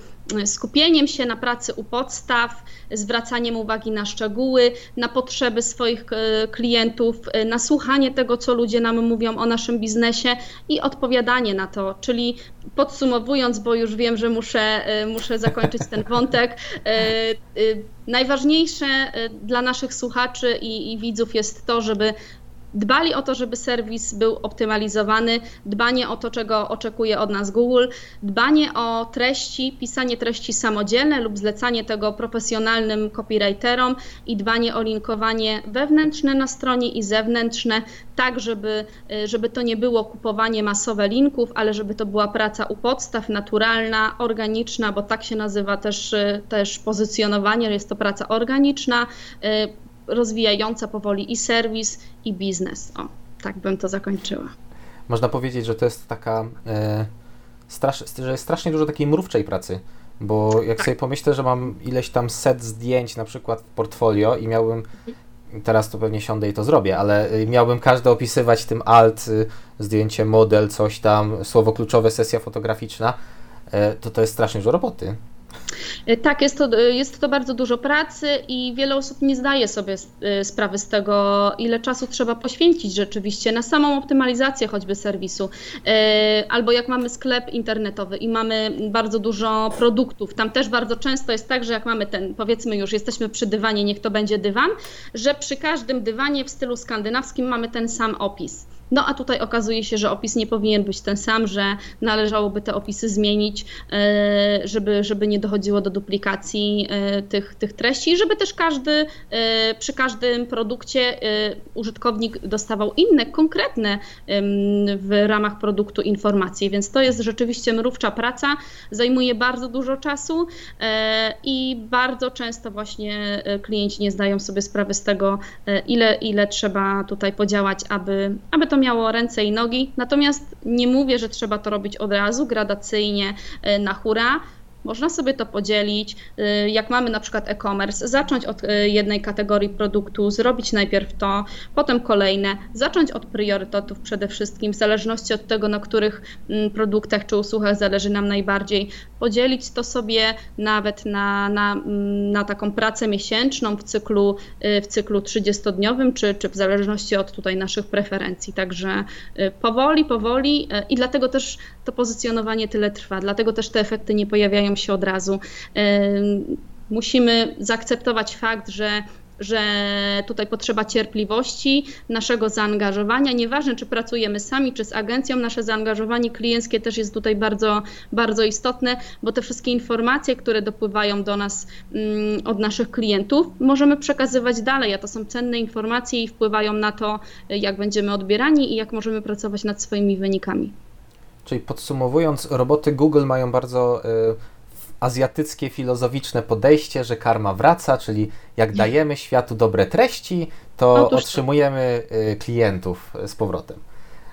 skupieniem się na pracy u podstaw, zwracaniem uwagi na szczegóły, na potrzeby swoich e, klientów, na słuchanie tego, co ludzie nam mówią o naszym biznesie i odpowiadanie na to. Czyli podsumowując, bo już wiem, że muszę, muszę zakończyć ten wątek, najważniejsze dla naszych słuchaczy i, i widzów jest to, żeby dbali o to, żeby serwis był optymalizowany, dbanie o to, czego oczekuje od nas Google, dbanie o treści, pisanie treści samodzielne lub zlecanie tego profesjonalnym copywriterom i dbanie o linkowanie wewnętrzne na stronie i zewnętrzne, tak żeby, y, żeby to nie było kupowanie masowe linków, ale żeby to była praca u podstaw, naturalna, organiczna, bo tak się nazywa też, y, też pozycjonowanie, jest to praca organiczna, y, rozwijająca powoli i serwis, i biznes. O, tak bym to zakończyła. Można powiedzieć, że to jest taka, e, strasz, że jest strasznie dużo takiej mrówczej pracy, bo jak tak. sobie pomyślę, że mam ileś tam set zdjęć na przykład w portfolio i miałbym, teraz to pewnie siądę i to zrobię, ale e, miałbym każdy opisywać tym alt, y, zdjęcie, model, coś tam, słowo kluczowe, sesja fotograficzna, e, to to jest strasznie dużo roboty. E, tak, jest to, e, jest to bardzo dużo pracy i wiele osób nie zdaje sobie e, sprawy z tego, ile czasu trzeba poświęcić rzeczywiście na samą optymalizację choćby serwisu. Albo jak mamy sklep internetowy i mamy bardzo dużo produktów, tam też bardzo często jest tak, że jak mamy ten, powiedzmy już jesteśmy przy dywanie, niech to będzie dywan, że przy każdym dywanie w stylu skandynawskim mamy ten sam opis. No a tutaj okazuje się, że opis nie powinien być ten sam, że należałoby te opisy zmienić, e, żeby, żeby nie dochodziło do duplikacji e, tych, tych treści, żeby też każdy e, przy każdym produkcie użytkownik dostawał inne, konkretne w ramach produktu informacje. Więc to jest rzeczywiście mrówcza praca, zajmuje bardzo dużo czasu i bardzo często właśnie klienci nie zdają sobie sprawy z tego, ile, ile trzeba tutaj podziałać, aby, aby to miało ręce i nogi. Natomiast nie mówię, że trzeba to robić od razu, gradacyjnie, e, na hura. Można sobie to podzielić, y, jak mamy na przykład e-commerce, zacząć od y, jednej kategorii produktu, zrobić najpierw to, potem kolejne, zacząć od priorytetów przede wszystkim, w zależności od tego, na których mm, produktach czy usługach zależy nam najbardziej, podzielić to sobie nawet na, na, mm, na taką pracę miesięczną w cyklu, y, w cyklu 30-dniowym, czy, czy w zależności od tutaj naszych preferencji. Także powoli, powoli i dlatego też to pozycjonowanie tyle trwa, dlatego też te efekty nie pojawiają się od razu. Musimy zaakceptować fakt, że że tutaj potrzeba cierpliwości, naszego zaangażowania. Nieważne, czy pracujemy sami, czy z agencją, nasze zaangażowanie klienckie też jest tutaj bardzo, bardzo istotne, bo te wszystkie informacje, które dopływają do nas mm, od naszych klientów, możemy przekazywać dalej, a to są cenne informacje i wpływają na to, jak będziemy odbierani i jak możemy pracować nad swoimi wynikami. Czyli podsumowując, roboty Google mają bardzo y, azjatyckie, filozoficzne podejście, że karma wraca, czyli jak dajemy światu dobre treści, to Otóż otrzymujemy y, klientów z powrotem.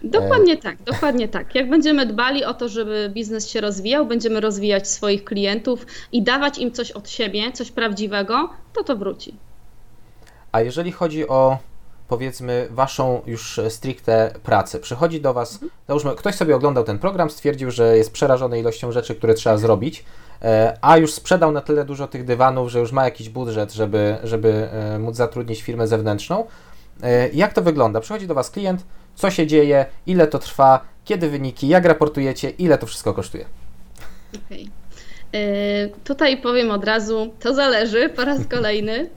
Dokładnie tak, dokładnie tak. Jak będziemy dbali o to, żeby biznes się rozwijał, będziemy rozwijać swoich klientów i dawać im coś od siebie, coś prawdziwego, to to wróci. A jeżeli chodzi o powiedzmy waszą już stricte pracę. Przychodzi do was, mhm. załóżmy, ktoś sobie oglądał ten program, stwierdził, że jest przerażony ilością rzeczy, które trzeba zrobić, e, a już sprzedał na tyle dużo tych dywanów, że już ma jakiś budżet, żeby, żeby e, móc zatrudnić firmę zewnętrzną. E, jak to wygląda? Przychodzi do was klient, co się dzieje, ile to trwa, kiedy wyniki, jak raportujecie, ile to wszystko kosztuje? Okay. Tutaj powiem od razu, to zależy po raz kolejny.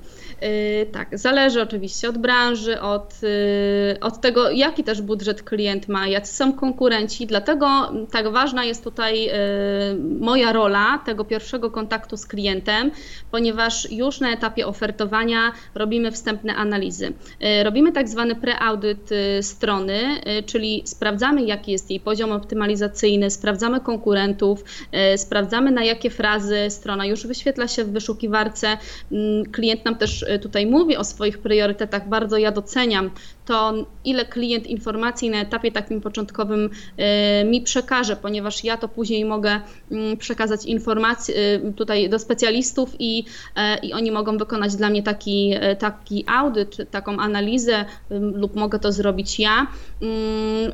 Y, tak, zależy oczywiście od branży, od, y, od tego, jaki też budżet klient ma, jacy są konkurenci. Dlatego tak ważna jest tutaj y, moja rola tego pierwszego kontaktu z klientem, ponieważ już na etapie ofertowania robimy wstępne analizy. Robimy tak zwany preaudyt strony, czyli sprawdzamy, jaki jest jej poziom optymalizacyjny, sprawdzamy konkurentów, sprawdzamy, na jakie frazy strona już wyświetla się w wyszukiwarce. Mm, klient nam też tutaj mówi o swoich priorytetach, bardzo ja doceniam to, ile klient informacji na etapie takim początkowym y, mi przekaże, ponieważ ja to później mogę mm, przekazać informacje y, tutaj do specjalistów i, i oni mogą wykonać dla mnie taki, taki audyt, taką analizę lub mogę to zrobić ja. Mm,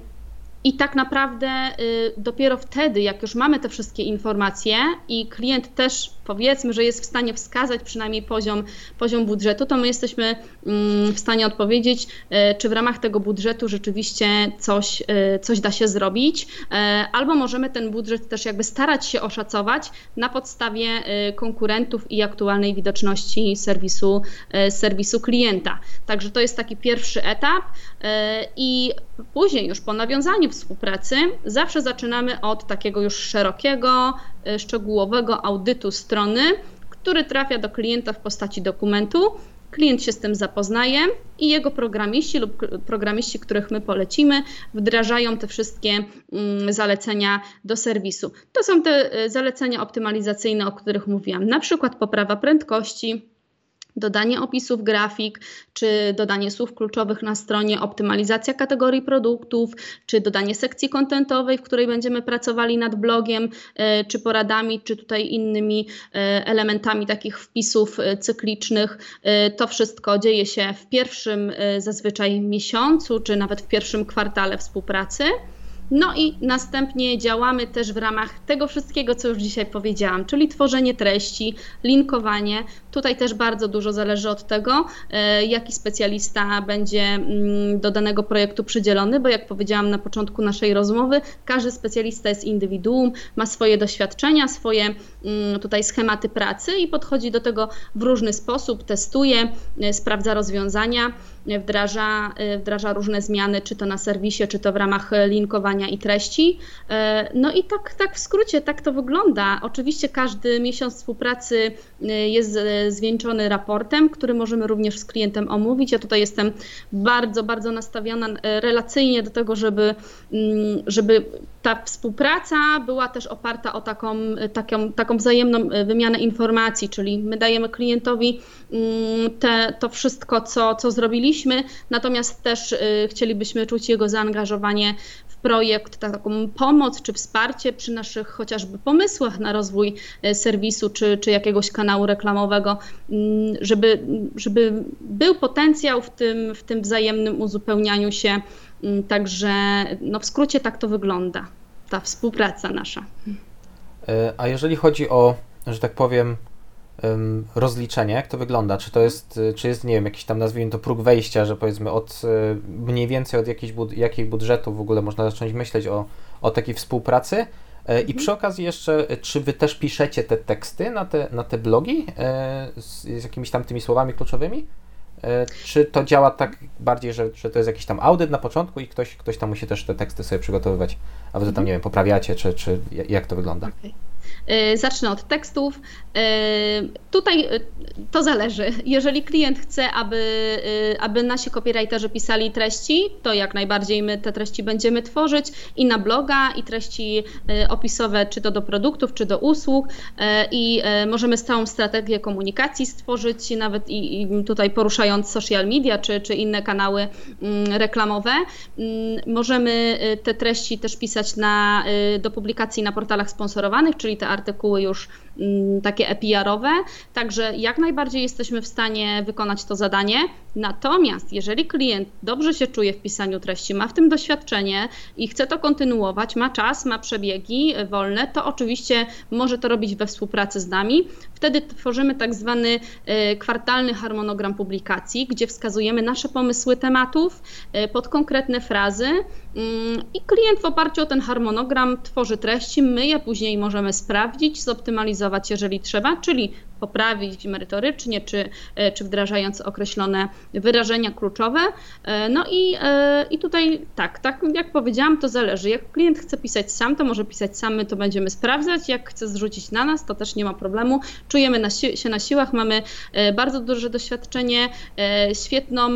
i tak naprawdę y, dopiero wtedy, jak już mamy te wszystkie informacje i klient też powiedzmy, że jest w stanie wskazać przynajmniej poziom, poziom budżetu, to my jesteśmy mm, w stanie odpowiedzieć, y, czy w ramach tego budżetu rzeczywiście coś, y, coś da się zrobić, albo możemy ten budżet też jakby starać się oszacować na podstawie konkurentów i aktualnej widoczności serwisu, serwisu klienta. Także to jest taki pierwszy etap i później już po nawiązaniu współpracy zawsze zaczynamy od takiego już szerokiego, e, szczegółowego audytu strony, który trafia do klienta w postaci dokumentu. Klient się z tym zapoznaje i jego programiści lub programiści, których my polecimy, wdrażają te wszystkie mm, zalecenia do serwisu. To są te e, zalecenia optymalizacyjne, o których mówiłam, na przykład poprawa prędkości, dodanie opisów grafik, czy dodanie słów kluczowych na stronie, optymalizacja kategorii produktów, czy dodanie sekcji kontentowej, w której będziemy pracowali nad blogiem, e, czy poradami, czy tutaj innymi e, elementami takich wpisów e, cyklicznych. To wszystko dzieje się w pierwszym zazwyczaj miesiącu, czy nawet w pierwszym kwartale współpracy. No i następnie działamy też w ramach tego wszystkiego, co już dzisiaj powiedziałam, czyli tworzenie treści, linkowanie. Tutaj też bardzo dużo zależy od tego, e, jaki specjalista będzie mm, do danego projektu przydzielony, bo jak powiedziałam na początku naszej rozmowy, każdy specjalista jest indywiduum, ma swoje doświadczenia, swoje mm, tutaj schematy pracy i podchodzi do tego w różny sposób, testuje, e, sprawdza rozwiązania wdraża, y, wdraża różne zmiany, czy to na serwisie, czy to w ramach linkowania i treści. No i tak, tak w skrócie, tak to wygląda. Oczywiście każdy miesiąc współpracy jest zwieńczony raportem, który możemy również z klientem omówić. Ja tutaj jestem bardzo, bardzo nastawiona relacyjnie do tego, żeby, mm, żeby ta współpraca była też oparta o taką, taką, taką wzajemną wymianę informacji, czyli my dajemy klientowi mm, te, to wszystko, co, co zrobiliśmy, natomiast też chcielibyśmy czuć jego zaangażowanie projekt, taką pomoc czy wsparcie przy naszych chociażby pomysłach na rozwój y, serwisu czy, czy jakiegoś kanału reklamowego, mm, żeby, żeby był potencjał w tym, w tym wzajemnym uzupełnianiu się. Mm, także no w skrócie tak to wygląda, ta współpraca nasza. E, a jeżeli chodzi o, że tak powiem, rozliczenie, jak to wygląda? Czy to jest, y, czy jest, nie wiem, jakiś tam nazwijmy to próg wejścia, że powiedzmy od y, mniej więcej od jakiejś bud jakiej budżetu w ogóle można zacząć myśleć o, o takiej współpracy? E, I mhm. przy okazji jeszcze, czy wy też piszecie te teksty na te, na te blogi e, z, z jakimiś tam tymi słowami kluczowymi? E, czy to działa tak bardziej, że, że to jest jakiś tam audyt na początku i ktoś, ktoś tam musi też te teksty sobie przygotowywać, a wy to tam, mhm. nie wiem, poprawiacie, czy, czy jak to wygląda? Okay. Y, zacznę od tekstów. Y, tutaj y, to zależy. Jeżeli klient chce, aby, aby nasi copywriterzy pisali treści, to jak najbardziej my te treści będziemy tworzyć i na bloga, i treści opisowe, czy to do produktów, czy do usług. I możemy stałą strategię komunikacji stworzyć, nawet i, i tutaj poruszając social media, czy, czy inne kanały mm, reklamowe. Mm, możemy te treści też pisać na, do publikacji na portalach sponsorowanych, czyli te artykuły już takie EPR-owe, także jak najbardziej jesteśmy w stanie wykonać to zadanie. Natomiast jeżeli klient dobrze się czuje w pisaniu treści, ma w tym doświadczenie i chce to kontynuować, ma czas, ma przebiegi wolne, to oczywiście może to robić we współpracy z nami. Wtedy tworzymy tak zwany e, kwartalny harmonogram publikacji, gdzie wskazujemy nasze pomysły tematów e, pod konkretne frazy mm, i klient w oparciu o ten harmonogram tworzy treści. My je później możemy sprawdzić, zoptymalizować, jeżeli trzeba, czyli poprawić merytorycznie, czy, e, czy wdrażając określone wyrażenia kluczowe. E, no i, e, i tutaj tak, tak jak powiedziałam, to zależy. Jak klient chce pisać sam, to może pisać sam, my to będziemy sprawdzać. Jak chce zrzucić na nas, to też nie ma problemu. Czujemy na si się na siłach, mamy bardzo duże doświadczenie, świetną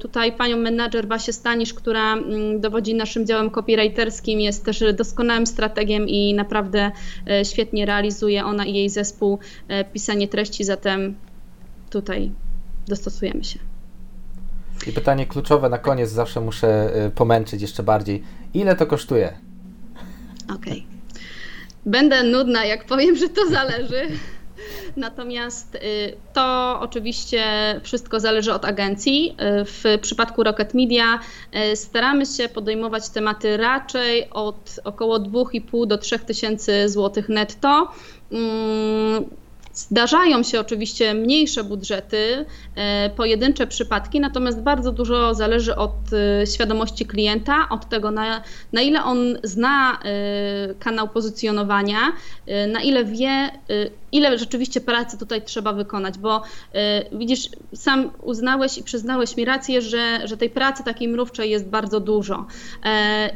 tutaj panią menadżer Basię Stanisz, która mm, dowodzi naszym działem copywriterskim, jest też doskonałym strategiem i naprawdę świetnie realizuje ona i jej zespół pisanie treści, zatem tutaj dostosujemy się. I pytanie kluczowe na koniec zawsze muszę y, pomęczyć jeszcze bardziej. Ile to kosztuje? Okej. Okay. Będę nudna, jak powiem, że to zależy. Natomiast y, to oczywiście wszystko zależy od agencji. Y, w przypadku Rocket Media staramy się podejmować tematy raczej od około 2,5 do 3 tysięcy złotych netto. Zdarzają się oczywiście mniejsze budżety, e, pojedyncze przypadki, natomiast bardzo dużo zależy od e, świadomości klienta, od tego, na, na ile on zna e, kanał pozycjonowania, na ile wie, ile rzeczywiście pracy tutaj trzeba wykonać, bo widzisz, sam uznałeś i przyznałeś mi rację, że, że tej pracy takiej mrówczej jest bardzo dużo.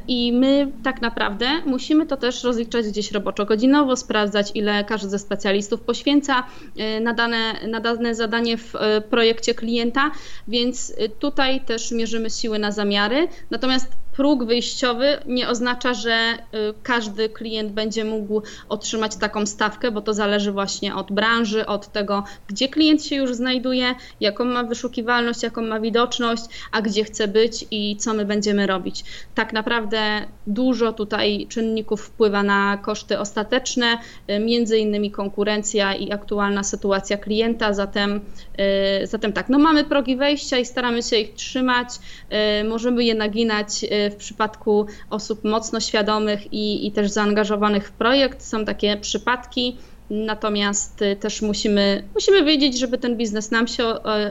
I my tak naprawdę musimy to też rozliczać gdzieś roboczo-godzinowo, sprawdzać, ile każdy ze specjalistów poświęca poświęca y, na dane, na dane zadanie w y, projekcie klienta, więc y, tutaj też mierzymy siły na zamiary. Natomiast próg wyjściowy nie oznacza, że każdy klient będzie mógł otrzymać taką stawkę, bo to zależy właśnie od branży, od tego, gdzie klient się już znajduje, jaką ma wyszukiwalność, jaką ma widoczność, a gdzie chce być i co my będziemy robić. Tak naprawdę dużo tutaj czynników wpływa na koszty ostateczne, między innymi konkurencja i aktualna sytuacja klienta, zatem, y, zatem tak, no mamy progi wejścia i staramy się ich trzymać, y, możemy je naginać y, w przypadku osób mocno świadomych i, i też zaangażowanych w projekt, są takie przypadki, Natomiast y, też musimy, musimy wiedzieć, żeby ten biznes nam się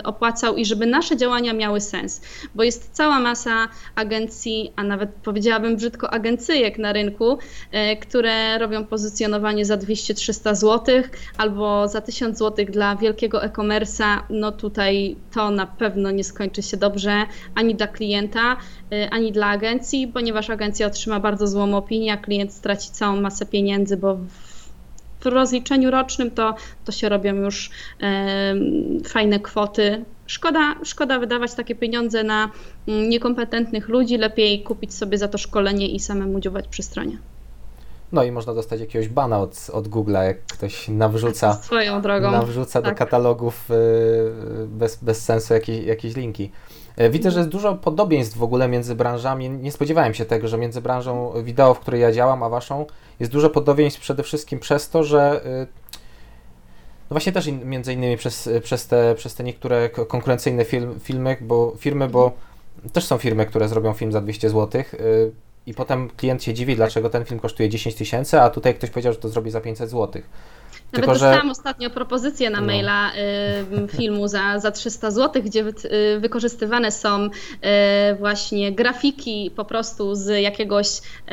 opłacał i żeby nasze działania miały sens, bo jest cała masa agencji, a nawet powiedziałabym brzydko agencyjek na rynku, e, które robią pozycjonowanie za 200-300 zł albo za 1000 zł dla wielkiego e-commerce'a. No tutaj to na pewno nie skończy się dobrze ani dla klienta, e, ani dla agencji, ponieważ agencja otrzyma bardzo złą opinię, a klient straci całą masę pieniędzy, bo w rozliczeniu rocznym to, to się robią już e, fajne kwoty. Szkoda, szkoda wydawać takie pieniądze na mm, niekompetentnych ludzi, lepiej kupić sobie za to szkolenie i samemu działać przy stronie. No i można dostać jakiegoś bana od, od Google'a, jak ktoś nawrzuca, swoją drogą. nawrzuca tak. do katalogów y, bez, bez sensu jakieś, jakieś linki. E, widzę, że jest dużo podobieństw w ogóle między branżami. Nie spodziewałem się tego, że między branżą wideo, w której ja działam, a waszą jest dużo podobieństw przede wszystkim przez to, że y, no właśnie też między innymi przez, przez, te, przez te niektóre konkurencyjne film, filmy, bo, firmy, bo też są firmy, które zrobią film za 200 zł y, i potem klient się dziwi, dlaczego ten film kosztuje 10 tysięcy, a tutaj ktoś powiedział, że to zrobi za 500 zł. Nawet Tylko, dostałam że... ostatnio propozycję na no. maila y, filmu za, za 300 zł, gdzie y, wykorzystywane są y, właśnie grafiki po prostu z jakiegoś y,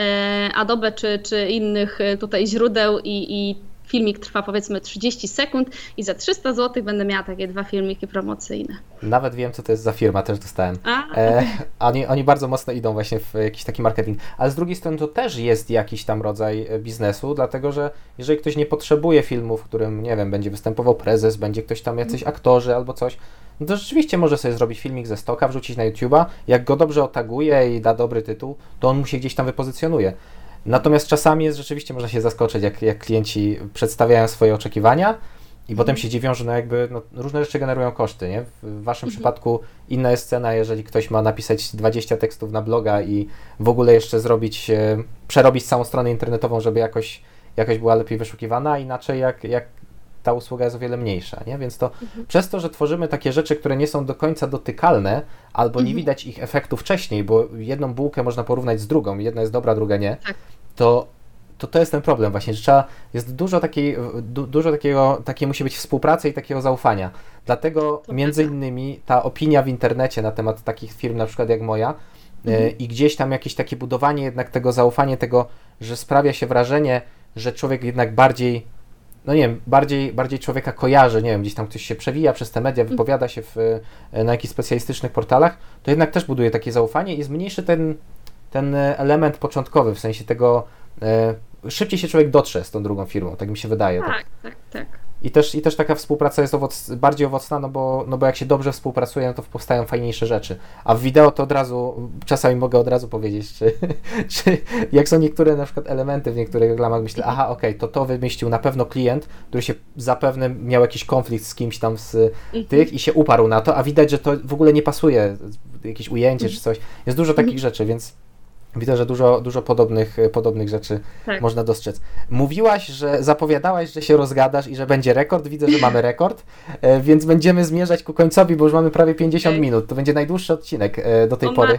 Adobe czy, czy innych tutaj źródeł i, i filmik trwa powiedzmy 30 sekund i za 300 zł będę miała takie dwa filmiki promocyjne. Nawet wiem, co to jest za firma, też dostałem. A, e, oni, oni bardzo mocno idą właśnie w jakiś taki marketing, ale z drugiej strony to też jest jakiś tam rodzaj e, biznesu, dlatego że jeżeli ktoś nie potrzebuje filmu, w którym, nie wiem, będzie występował prezes, będzie ktoś tam jacyś aktorzy albo coś, no to rzeczywiście może sobie zrobić filmik ze stoka, wrzucić na YouTube'a, jak go dobrze otaguje i da dobry tytuł, to on mu się gdzieś tam wypozycjonuje. Natomiast czasami jest rzeczywiście można się zaskoczyć, jak, jak klienci przedstawiają swoje oczekiwania i potem się dziwią, że no jakby no, różne rzeczy generują koszty, nie? W waszym mhm. przypadku inna jest cena, jeżeli ktoś ma napisać 20 tekstów na bloga i w ogóle jeszcze zrobić, e, przerobić całą stronę internetową, żeby jakoś, jakoś była lepiej wyszukiwana, inaczej jak, jak ta usługa jest o wiele mniejsza, nie? Więc to mhm. przez to, że tworzymy takie rzeczy, które nie są do końca dotykalne, albo nie mhm. widać ich efektu wcześniej, bo jedną bułkę można porównać z drugą, jedna jest dobra, druga nie, tak. to to to jest ten problem właśnie, że trzeba, jest dużo takiej, du, dużo takiego, takiej musi być współpracy i takiego zaufania. Dlatego to między innymi ta opinia w internecie na temat takich firm na przykład jak moja e, mhm. i gdzieś tam jakieś takie budowanie jednak tego zaufania, tego, że sprawia się wrażenie, że człowiek jednak bardziej no nie wiem, bardziej, bardziej człowieka kojarzy, nie wiem, gdzieś tam ktoś się przewija przez te media, mhm. wypowiada się w, e, na jakichś specjalistycznych portalach, to jednak też buduje takie zaufanie i zmniejszy ten, ten element początkowy, w sensie tego e, szybciej się człowiek dotrze z tą drugą firmą, tak mi się wydaje. Tak, tak, tak. tak. I też, I też taka współpraca jest owoc, bardziej owocna, no bo, no bo jak się dobrze współpracuje, no to powstają fajniejsze rzeczy. A w wideo to od razu, czasami mogę od razu powiedzieć, czy, czy jak są niektóre na przykład elementy w niektórych reklamach, myślę, aha, okej, okay, to to wymyślił na pewno klient, który się zapewne miał jakiś konflikt z kimś tam z mhm. tych i się uparł na to, a widać, że to w ogóle nie pasuje, jakieś ujęcie czy coś. Jest dużo takich mhm. rzeczy, więc Widzę, że dużo, dużo podobnych, podobnych rzeczy tak. można dostrzec. Mówiłaś, że zapowiadałaś, że się rozgadasz i że będzie rekord. Widzę, że mamy rekord, e, więc będziemy zmierzać ku końcowi, bo już mamy prawie 50 okay. minut. To będzie najdłuższy odcinek e, do tej o pory.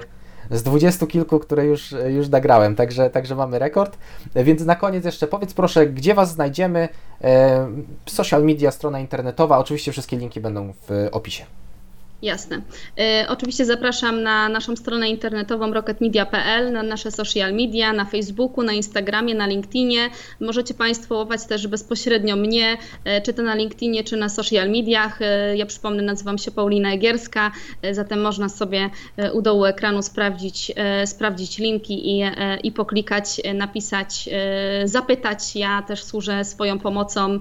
Z dwudziestu kilku, które już, już nagrałem, także, także mamy rekord. E, więc na koniec jeszcze powiedz proszę, gdzie Was znajdziemy? Social media, strona internetowa. Oczywiście wszystkie linki będą w opisie. Jasne. E, oczywiście zapraszam na naszą stronę internetową rocketmedia.pl, na nasze social media, na Facebooku, na Instagramie, na LinkedInie. Możecie Państwo łować też bezpośrednio mnie, e, czy to na LinkedInie, czy na social mediach. E, ja przypomnę, nazywam się Paulina Egierska, e, zatem można sobie e, u dołu ekranu sprawdzić, e, sprawdzić linki i, i poklikać, napisać, zapytać. Ja też służę swoją pomocą.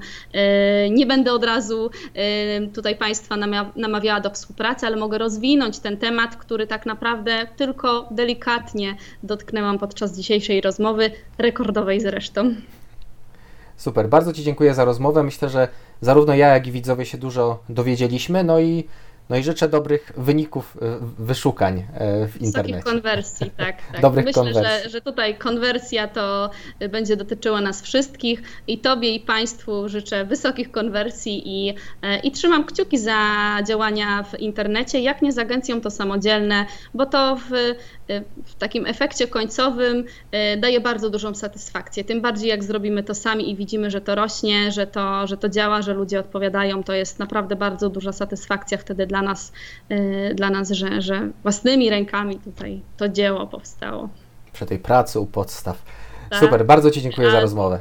Nie będę od razu tutaj Państwa namawiała do współpracy pracy, ale mogę rozwinąć ten temat, który tak naprawdę tylko delikatnie dotknęłam podczas dzisiejszej rozmowy, rekordowej zresztą. Super, bardzo Ci dziękuję za rozmowę. Myślę, że zarówno ja, jak i widzowie się dużo dowiedzieliśmy. No i no i życzę dobrych wyników e, wyszukań e, w internecie. Wysokich konwersji, tak. tak. dobrych Myślę, konwersji. Że, że tutaj konwersja to będzie dotyczyła nas wszystkich i Tobie i Państwu życzę wysokich konwersji i, e, i trzymam kciuki za działania w internecie. Jak nie z agencją, to samodzielne, bo to w, w takim efekcie końcowym daje bardzo dużą satysfakcję. Tym bardziej jak zrobimy to sami i widzimy, że to rośnie, że to, że to działa, że ludzie odpowiadają, to jest naprawdę bardzo duża satysfakcja wtedy dla nas, y, dla nas że, że własnymi rękami tutaj to dzieło powstało. Przy tej pracy u podstaw. Tak. Super, bardzo Ci dziękuję za rozmowę.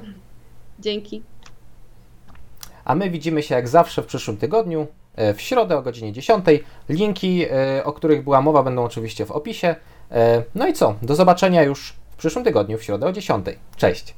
Dzięki. A my widzimy się jak zawsze w przyszłym tygodniu, e, w środę o godzinie 10. Linki, e, o których była mowa, będą oczywiście w opisie. E, no i co? Do zobaczenia już w przyszłym tygodniu w środę o 10. Cześć!